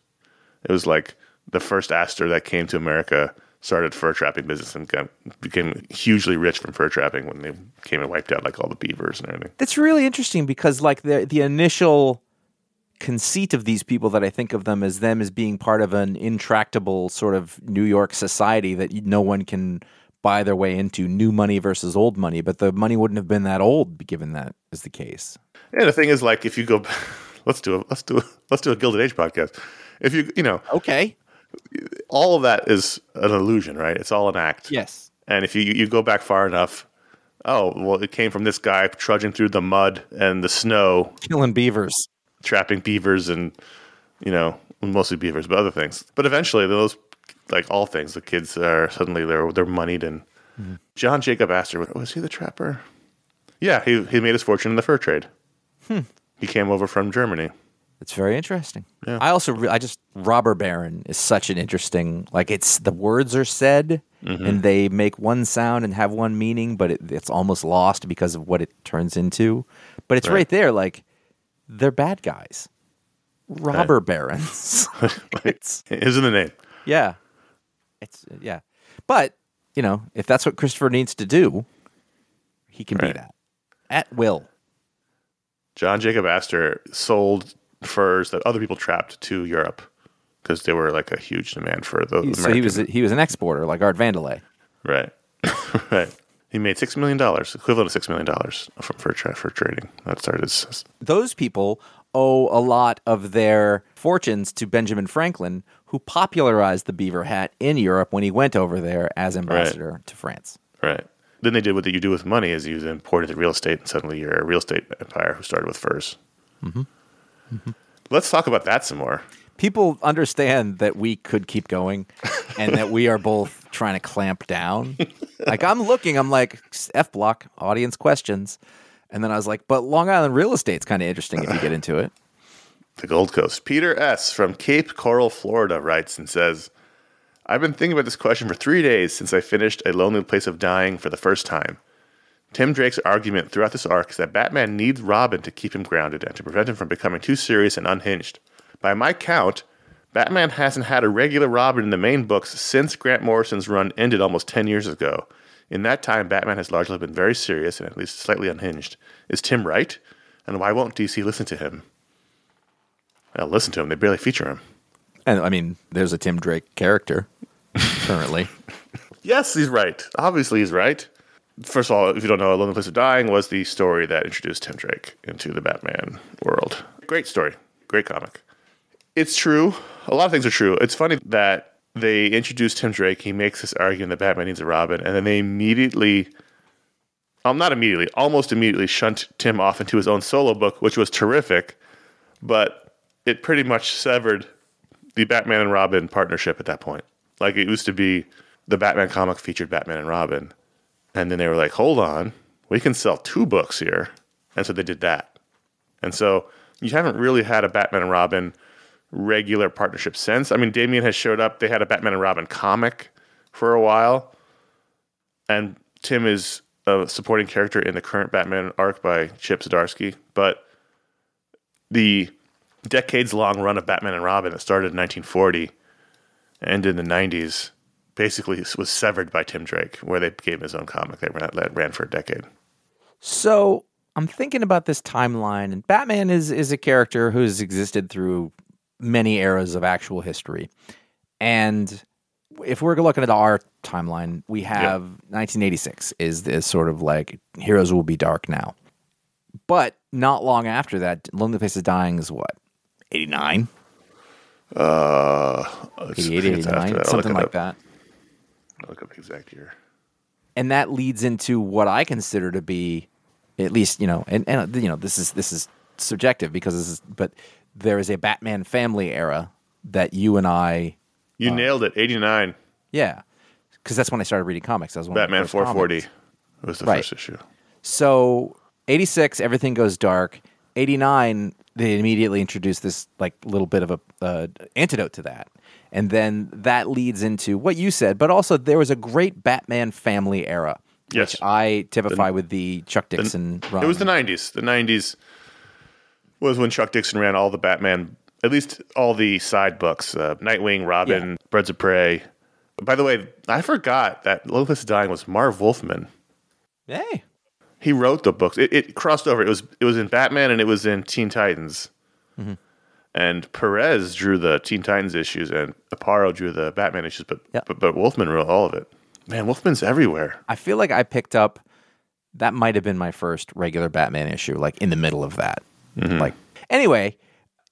it was like the first Astor that came to America started fur trapping business and got, became hugely rich from fur trapping when they came and wiped out like all the beavers and everything. That's really interesting because like the the initial conceit of these people that I think of them as them as being part of an intractable sort of New York society that no one can buy their way into new money versus old money but the money wouldn't have been that old given that is the case Yeah, the thing is, like, if you go, let's do a let's do a let's do a Gilded Age podcast. If you you know, okay all of that is an illusion, right? It's all an act. yes And if you you go back far enough, oh well, it came from this guy trudging through the mud and the snow, killing beavers trapping beavers and you know mostly beavers, but other things. But eventually, those like all things, the kids are suddenly they're they're moneyed and. Mm-hmm. John Jacob Astor was he the trapper? Yeah, he he made his fortune in the fur trade. Hmm. He came over from Germany. it's very interesting Yeah. I also re- I just robber baron is such an interesting like it's the words are said mm-hmm. and they make one sound and have one meaning but it, it's almost lost because of what it turns into but it's right, Right. there like they're bad guys robber barons it's Isn't the name? yeah it's uh, yeah but you know if that's what Kristopher needs to do he can Right. be that at will John Jacob Astor sold furs that other people trapped to Europe because they were like a huge demand for the American. so he was he was an exporter like art vandelay right, right. He made six million dollars, equivalent to six million dollars from fur tra- for trading. That started his, those people owe a lot of their fortunes to Benjamin Franklin, who popularized the beaver hat in Europe when he went over there as ambassador to France. right. Then they did what you do with money: is you imported the real estate, and suddenly you're a real estate empire who started with furs. Mm-hmm. Let's talk about that some more. People understand that we could keep going and that we are both trying to clamp down. like I'm looking, I'm like F block audience questions. And then I was like, but Long Island real estate's kind of interesting if you get into it. The Gold Coast. Peter S. from Cape Coral, Florida writes and says, I've been thinking about this question for three days since I finished A Lonely Place of Dying for the first time. Tim Drake's argument throughout this arc is that Batman needs Robin to keep him grounded and to prevent him from becoming too serious and unhinged. By my count, Batman hasn't had a regular Robin in the main books since Grant Morrison's run ended almost 10 years ago. In that time, Batman has largely been very serious and at least slightly unhinged. Is Tim right? And why won't DC listen to him? Well, listen to him. They barely feature him. And I mean, there's a Tim Drake character currently. Yes, he's right. Obviously, he's right. First of all, if you don't know, Lonely Place of Dying was the story that introduced Tim Drake into the Batman world. Great story. Great comic. It's true. A lot of things are true. It's funny that they introduced Tim Drake. He makes this argument that Batman needs a Robin, and then they immediately, um, not immediately, almost immediately shunt Tim off into his own solo book, which was terrific, but it pretty much severed the Batman and Robin partnership at that point. Like it used to be the Batman comic featured Batman and Robin. And then they were like, hold on, we can sell two books here. And so they did that. And so you haven't really had a Batman and Robin regular partnership since. I mean, Damian has showed up. They had a Batman and Robin comic for a while. And Tim is a supporting character in the current Batman arc by Chip Zdarsky. But the decades long run of Batman and Robin that started in 1940 and in the 90s basically was severed by Tim Drake, where they gave him his own comic that ran, that ran for a decade. So I'm thinking about this timeline, and Batman is is a character who has existed through many eras of actual history. And if we're looking at our timeline, we have 1986 is this sort of like heroes will be dark now. But not long after that, Lonely Place is Dying is what? 89? Uh, 88, I think it's after 89, that. I'll look something like up. that. I'll look up the exact year. and that leads into what I consider to be, at least you know, and, and you know, this is this is subjective because this is, but there is a Batman family era that you and I, You nailed it. 89. yeah, because that's when I started reading comics. That was one of the Batman 440 comics. was the Right. first issue. So eighty six, everything goes dark. Eighty nine, they immediately introduced this like little bit of a uh, antidote to that, and then that leads into what you said. But also, there was a great Batman family era, Yes. which I typify with the Chuck Dixon run. It was the 90s. The 90s was when Chuck Dixon ran all the Batman, at least all the side books uh, Nightwing, Robin, Yeah. Birds of Prey. By the way, I forgot that Lonely Place is Dying was Marv Wolfman. Hey, He wrote the books. It, it crossed over. It was it was in Batman and it was in Teen Titans. Mm-hmm. And Perez drew the Teen Titans issues, and Aparo drew the Batman issues. But Yeah. but, but Wolfman wrote all of it. Man, Wolfman's everywhere. I feel like I picked up that might have been my first regular Batman issue, like in the middle of that. Like anyway,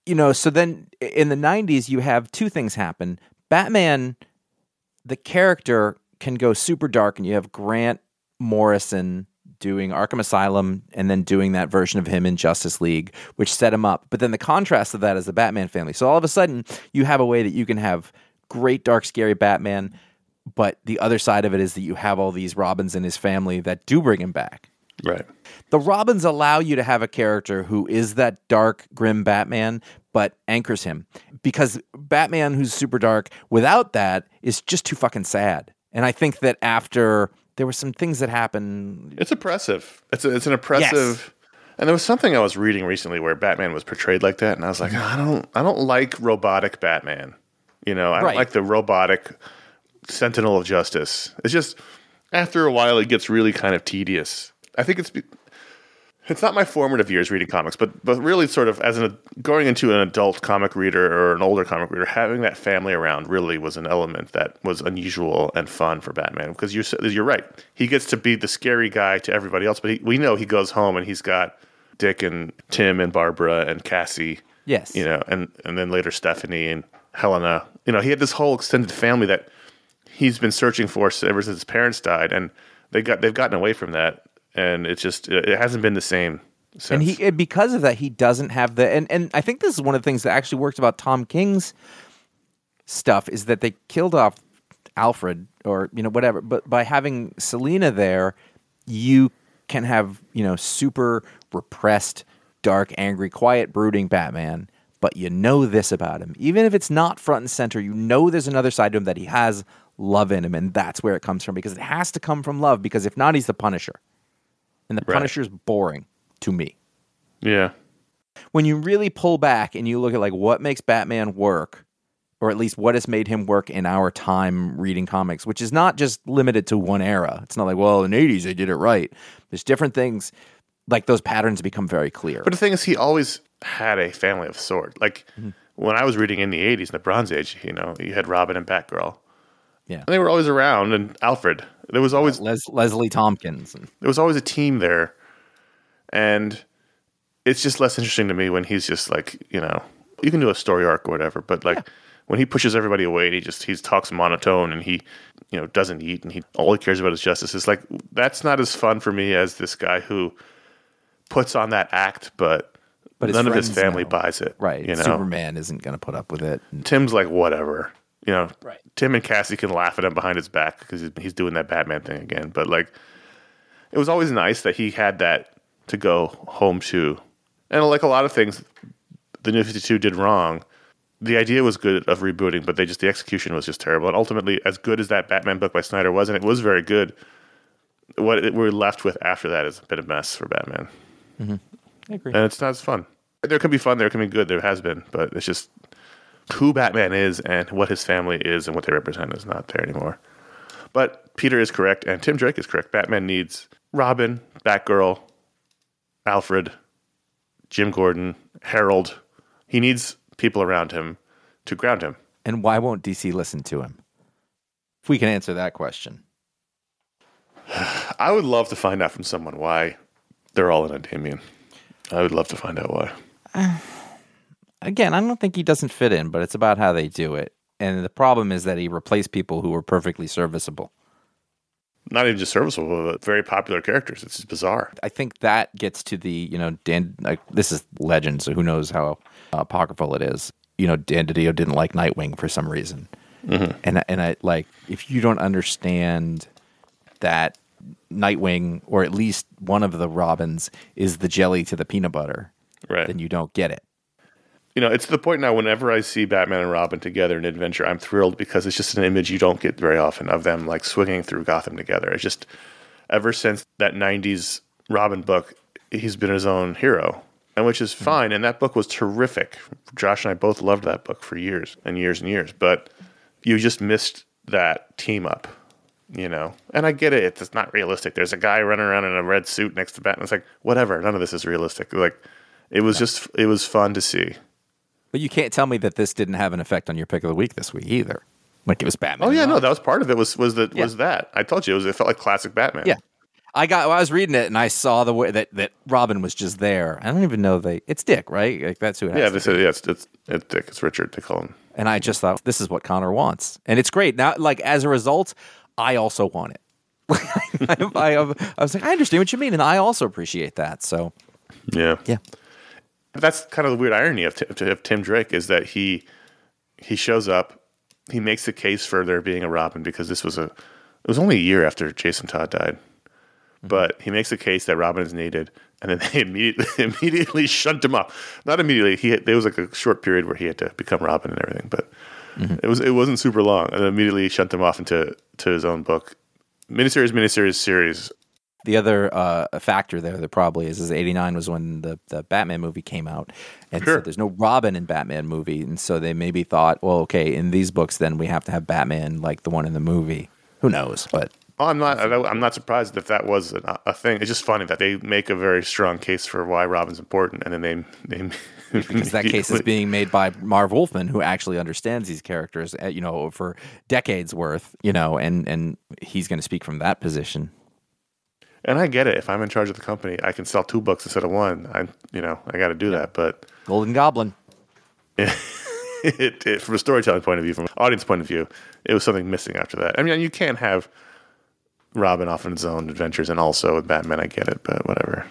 you know, so then in the '90s, you have two things happen. Batman, the character, can go super dark, and you have Grant Morrison doing Arkham Asylum and then doing that version of him in Justice League, which set him up. But then the contrast of that is the Batman family. So all of a sudden, you have a way that you can have great, dark, scary Batman, but the other side of it is that you have all these Robins in his family that do bring him back. Right. The Robins allow you to have a character who is that dark, grim Batman, but anchors him. Because Batman, who's super dark, without that, is just too fucking sad. And I think that after there were some things that happened. It's oppressive. It's a, it's an oppressive. Yes. And there was something I was reading recently where Batman was portrayed like that, and I was like, I don't, I don't like robotic Batman. You know, I don't like the robotic Sentinel of Justice. It's just after a while, it gets really kind of tedious. I think it's be- it's not my formative years reading comics, but but really sort of as an going into an adult comic reader or an older comic reader, having that family around really was an element that was unusual and fun for Batman because you're you're right. He gets to be the scary guy to everybody else, but he, we know he goes home and he's got Dick and Tim and Barbara and Cassie. Yes. you know, and and then later Stephanie and Helena. You know, he had this whole extended family that he's been searching for ever since his parents died, and they got they've gotten away from that, and it's just it hasn't been the same. Since. And he and because of that, he doesn't have the and, and I think this is one of the things that actually works about Tom King's stuff is that they killed off Alfred or you know whatever, but by having Selina there, you can have you know super repressed, dark, angry, quiet, brooding Batman. But you know this about him, even if it's not front and center. You know there's another side to him that he has love in him, and that's where it comes from because it has to come from love. Because if not, he's the Punisher, and the Right. Punisher's boring to me. yeah, when you really pull back and you look at like what makes Batman work, or at least what has made him work in our time reading comics, which is not just limited to one era. It's not like, well, in the 80s they did it right. There's different things like those patterns become very clear. But the thing is, he always had a family of sword. Like Mm-hmm. when I was reading in the '80s, in the Bronze Age, you know, you had Robin and Batgirl. Yeah. and they were always around. And Alfred, there was always Les- Leslie Thompkins. And, there was always a team there, and it's just less interesting to me when he's just like you know you can do a story arc or whatever, but like when he pushes everybody away and he just he talks monotone and he you know doesn't eat and he all he cares about is justice. It's like that's not as fun for me as this guy who puts on that act, but. But none of his family know. buys it, right. You know, Superman isn't going to put up with it. Tim's like whatever. You know, Right. Tim and Cassie can laugh at him behind his back because he's doing that Batman thing again. But like, it was always nice that he had that to go home to. And like a lot of things, the New Fifty Two did wrong. The idea was good of rebooting, but they just the execution was just terrible. And ultimately, as good as that Batman book by Snyder was, and it was very good, what it, we're left with after that is a bit of mess for Batman, mm-hmm. I agree. and it's not as fun. There can be fun, there can be good, there has been, but it's just who Batman is and what his family is and what they represent is not there anymore. But Peter is correct and Tim Drake is correct. Batman needs Robin, Batgirl, Alfred, Jim Gordon, Harold. He needs people around him to ground him. And why won't DC listen to him? If we can answer that question. I would love to find out from someone why they're all in a Damian. I would love to find out why. Uh, Again, I don't think he doesn't fit in, but it's about how they do it. And the problem is that he replaced people who were perfectly serviceable. Not even just serviceable, but very popular characters. It's just bizarre. I think that gets to the, you know, Dan, like, this is legend, so who knows how uh, apocryphal it is. You know, Dan DiDio didn't like Nightwing for some reason. And, and I like, if you don't understand that Nightwing, or at least one of the Robins, is the jelly to the peanut butter, Right. then you don't get it. You know, it's the point now whenever I see Batman and Robin together in adventure, I'm thrilled because it's just an image you don't get very often of them like swinging through Gotham together. It's just ever since that 90s Robin book, he's been his own hero, and which is hmm. fine. And that book was terrific. Josh and I both loved that book for years and years and years, but you just missed that team up. You know, and I get it. It's not realistic. There's a guy running around in a red suit next to Batman. It's like whatever. None of this is realistic. Like, it was just it was fun to see. But you can't tell me that this didn't have an effect on your pick of the week this week either. Like it was Batman. Oh yeah, no, that was part of it. Was was that Yeah. was that? I told you it was. It felt like classic Batman. Yeah. I got. I was reading it and I saw the way that, that Robin was just there. I don't even know they. It's Dick, right? Like that's who it has. yeah. They said yeah, it's it's it's Dick. It's Richard. They call him. And I just thought this is what Conor wants, and it's great. Now, like as a result, I also want it. I, I, I was like, I understand what you mean, and I also appreciate that. So Yeah, yeah, But that's kind of the weird irony of, Ti- of Tim Drake is that he he shows up, he makes the case for there being a Robin because this was a it was only a year after Jason Todd died, mm-hmm. but he makes the case that Robin is needed, and then they immediately immediately shunt him off. Not immediately. He had, there was like a short period where he had to become Robin and everything, but mm-hmm. it was it wasn't super long, and then immediately shunt him off into to his own book, miniseries, miniseries, series. The other uh, factor there that probably is is '89 was when the the Batman movie came out, and Sure. so there's no Robin in Batman movie, and so they maybe thought, well, okay, in these books, then we have to have Batman like the one in the movie. Who knows? But Oh, I'm not. I'm not surprised if that was a, a thing. It's just funny that they make a very strong case for why Robin's important, and then they they because that case is being made by Marv Wolfman, who actually understands these characters, uh, you know, for decades worth, you know, and and he's going to speak from that position. And I get it. If I'm in charge of the company, I can sell two books instead of one. I, you know, I got to do that. But Golden Goblin. it, it, from a storytelling point of view, from an audience point of view, it was something missing after that. I mean, you can't have Robin off on his own adventures and also with Batman. I get it, but whatever.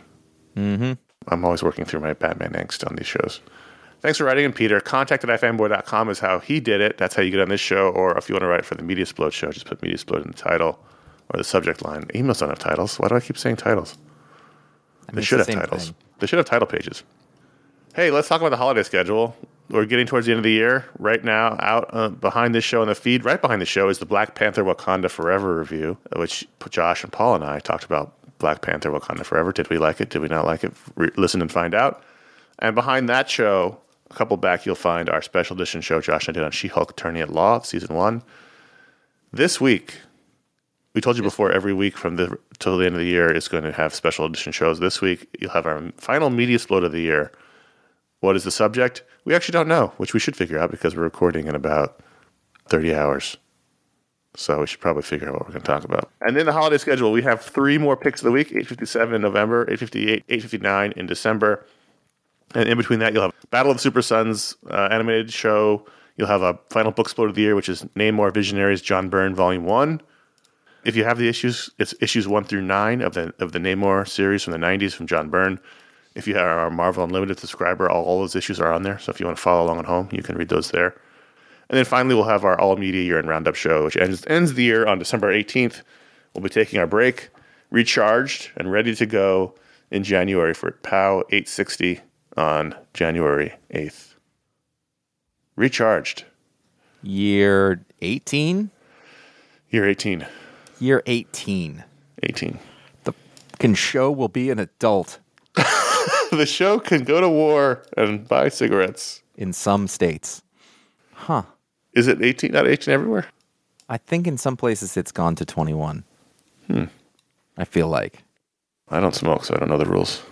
Mm-hmm. I'm always working through my Batman angst on these shows. Thanks for writing in, Peter. Contact at ifanboy.com is how he did it. That's how you get on this show. Or if you want to write for the Media Explode show, just put Media Explode in the title or the subject line. Emails don't have titles. Why do I keep saying titles? They should the have titles. thing. They should have title pages. Hey, let's talk about the holiday schedule. We're getting towards the end of the year. Right now, out uh, behind this show in the feed, right behind the show is the Black Panther Wakanda Forever review, which Josh and Paul and I talked about Black Panther Wakanda Forever. Did we like it? Did we not like it? Re- listen and find out. And behind that show, a couple back, you'll find our special edition show Josh and I did on She Hulk Attorney at Law, season one. This week, we told you before every week from the till the end of the year is going to have special edition shows. This week, you'll have our final media explode of the year. What is the subject? We actually don't know, which we should figure out because we're recording in about 30 hours. So we should probably figure out what we're going to talk about. And then the holiday schedule, we have three more picks of the week: 857 in November, 858, 859 in December, and in between that, you'll have Battle of the Super Sons uh, animated show. You'll have a final book split of the year, which is Namor Visionaries John Byrne Volume One. If you have the issues, it's issues one through nine of the of the Namor series from the '90s from John Byrne. If you are a Marvel Unlimited subscriber, all, all those issues are on there. So if you want to follow along at home, you can read those there. And then finally, we'll have our all media year and roundup show, which ends, ends the year on December 18th. We'll be taking our break, recharged, and ready to go in January for POW 860 on January 8th. Recharged, Year 18? year 18. Year 18. 18. The fucking show will be an adult the show can go to war and buy cigarettes. in some states. Huh. Is it 18, not 18 everywhere? I think in some places it's gone to 21. Hmm. I feel like. I don't smoke, so I don't know the rules.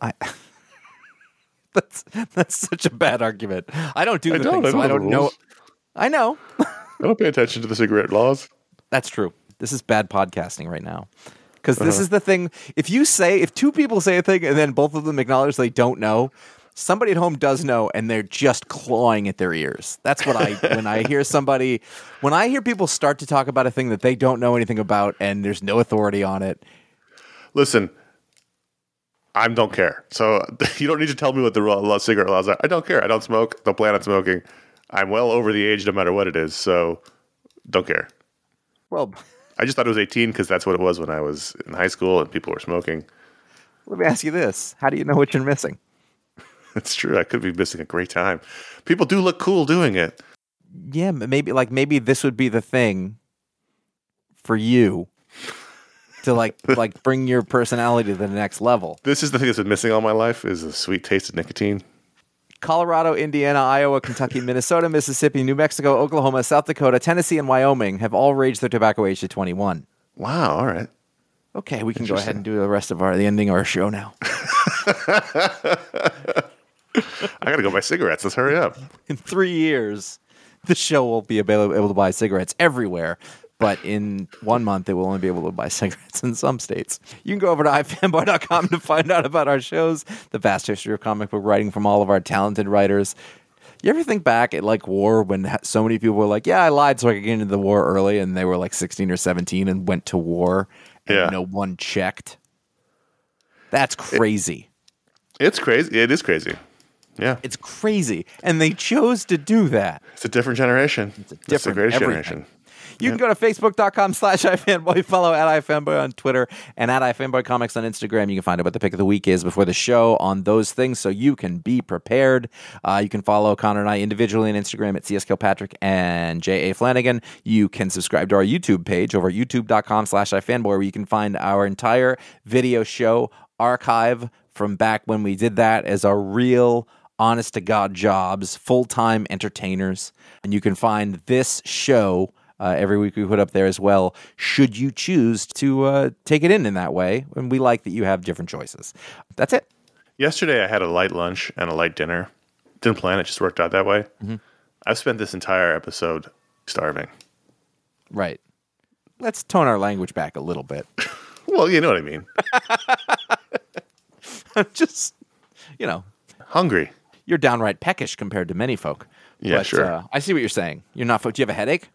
I. that's that's such a bad argument. I don't do I the don't, thing, I so I don't know. I know. I don't pay attention to the cigarette laws. That's true. This is bad podcasting right now. Because Uh-huh. this is the thing. If you say, if two people say a thing and then both of them acknowledge they don't know, somebody at home does know and they're just clawing at their ears. That's what I, when I hear somebody, when I hear people start to talk about a thing that they don't know anything about and there's no authority on it, Listen, I don't care. So you don't need to tell me what the law, cigarette laws are. I don't care. I don't smoke. Don't plan on smoking. I'm well over the age, no matter what it is. So don't care. Well, I just thought it was 18 because that's what it was when I was in high school and people were smoking. let me ask you this. How do you know what you're missing? It's true. I could be missing a great time. People do look cool doing it. Yeah, maybe like maybe this would be the thing for you to like like bring your personality to the next level. This is the thing that's been missing all my life is a sweet taste of nicotine. Colorado, Indiana, Iowa, Kentucky, Minnesota, Mississippi, New Mexico, Oklahoma, South Dakota, Tennessee, and Wyoming have all raised their tobacco age to 21. Wow. All right. Okay, we can go ahead and do the rest of our the ending of our show now. I got to go buy cigarettes. Let's hurry up. In three years, the show will be able, able to buy cigarettes everywhere. But in one month, they will only be able to buy cigarettes in some states. You can go over to ifanboy.com to find out about our shows, the vast history of comic book writing from all of our talented writers. You ever think back at like war when so many people were like, "Yeah, I lied so I could get into the war early," and they were like sixteen or seventeen and went to war, and Yeah. no one checked. That's crazy. It's crazy. It is crazy. Yeah. it's crazy, and they chose to do that. It's a different generation. It's a different the greatest everything. generation. You can go to facebook.com slash ifanboy, follow at ifanboy on Twitter and at ifanboy comics on Instagram. You can find out what the pick of the week is before the show on those things so you can be prepared. Uh, you can follow Conor and I individually on Instagram at CS Kilpatrick and J.A. Flanagan. You can subscribe to our YouTube page over at youtube.com slash ifanboy where you can find our entire video show archive from back when we did that as our real honest to God jobs, full time entertainers. And you can find this show uh, every week we put up there as well, should you choose to uh, take it in in that way. And we like that you have different choices. That's it. Yesterday, I had a light lunch and a light dinner. Didn't plan it, just worked out that way. Mm-hmm. I've spent this entire episode starving. Right. Let's tone our language back a little bit. Well, you know what I mean. Just, you know, Hungry. you're downright peckish compared to many folk. Yeah, But, sure. Uh, I see what you're saying. You're not. Do you have a headache?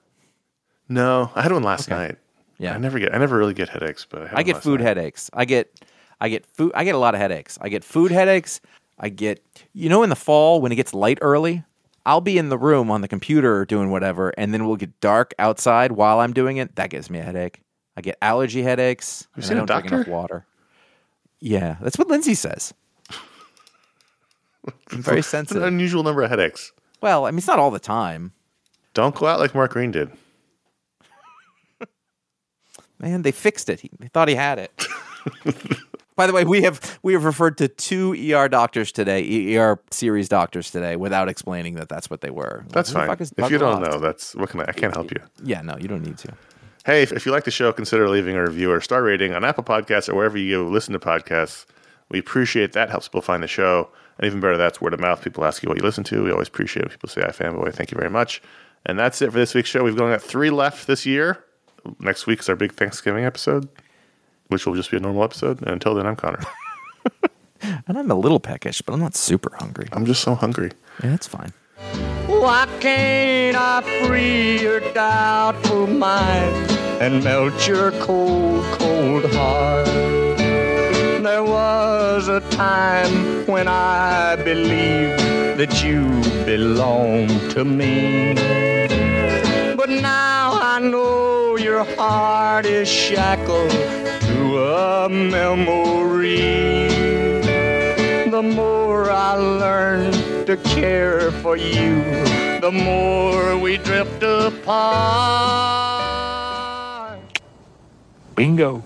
No, I had one last night. Yeah. I never get. I never really get headaches, but I, I get food night. headaches. I get I get food I get a lot of headaches. I get food headaches. I get you know in the fall when it gets light early, I'll be in the room on the computer doing whatever and then we'll get dark outside while I'm doing it. That gives me a headache. I get allergy headaches. and seen I a don't drink enough water. Yeah, that's what Lindsay says. I'm very It's an sensitive. unusual number of headaches. Well, I mean it's not all the time. Don't go out like Mark Greene did. Man, they fixed it. He, they thought he had it. By the way, we have we have referred to two ER doctors today, ER series doctors today, without explaining that that's what they were. That's the fine. If you don't know, that's what can I? I can't help you. yeah, no, you don't need to. Hey, if, if you like the show, consider leaving a review or star rating on Apple Podcasts or wherever you listen to podcasts. We appreciate that. Helps people find the show. And even better, that's word of mouth. People ask you what you listen to. We always appreciate when people say, "Hi, fanboy." Thank you very much. And that's it for this week's show. We've only got three left this year. Next week is our big Thanksgiving episode, which will just be a normal episode. And until then, I'm Conor. And I'm a little peckish, but I'm not super hungry. I'm just so hungry. Yeah, that's fine. Why can't I free your doubtful mind and melt your cold, cold heart? There was a time when I believed that you belonged to me. But now I know your heart is shackled to a memory. The more I learn to care for you, the more we drift apart. Bingo.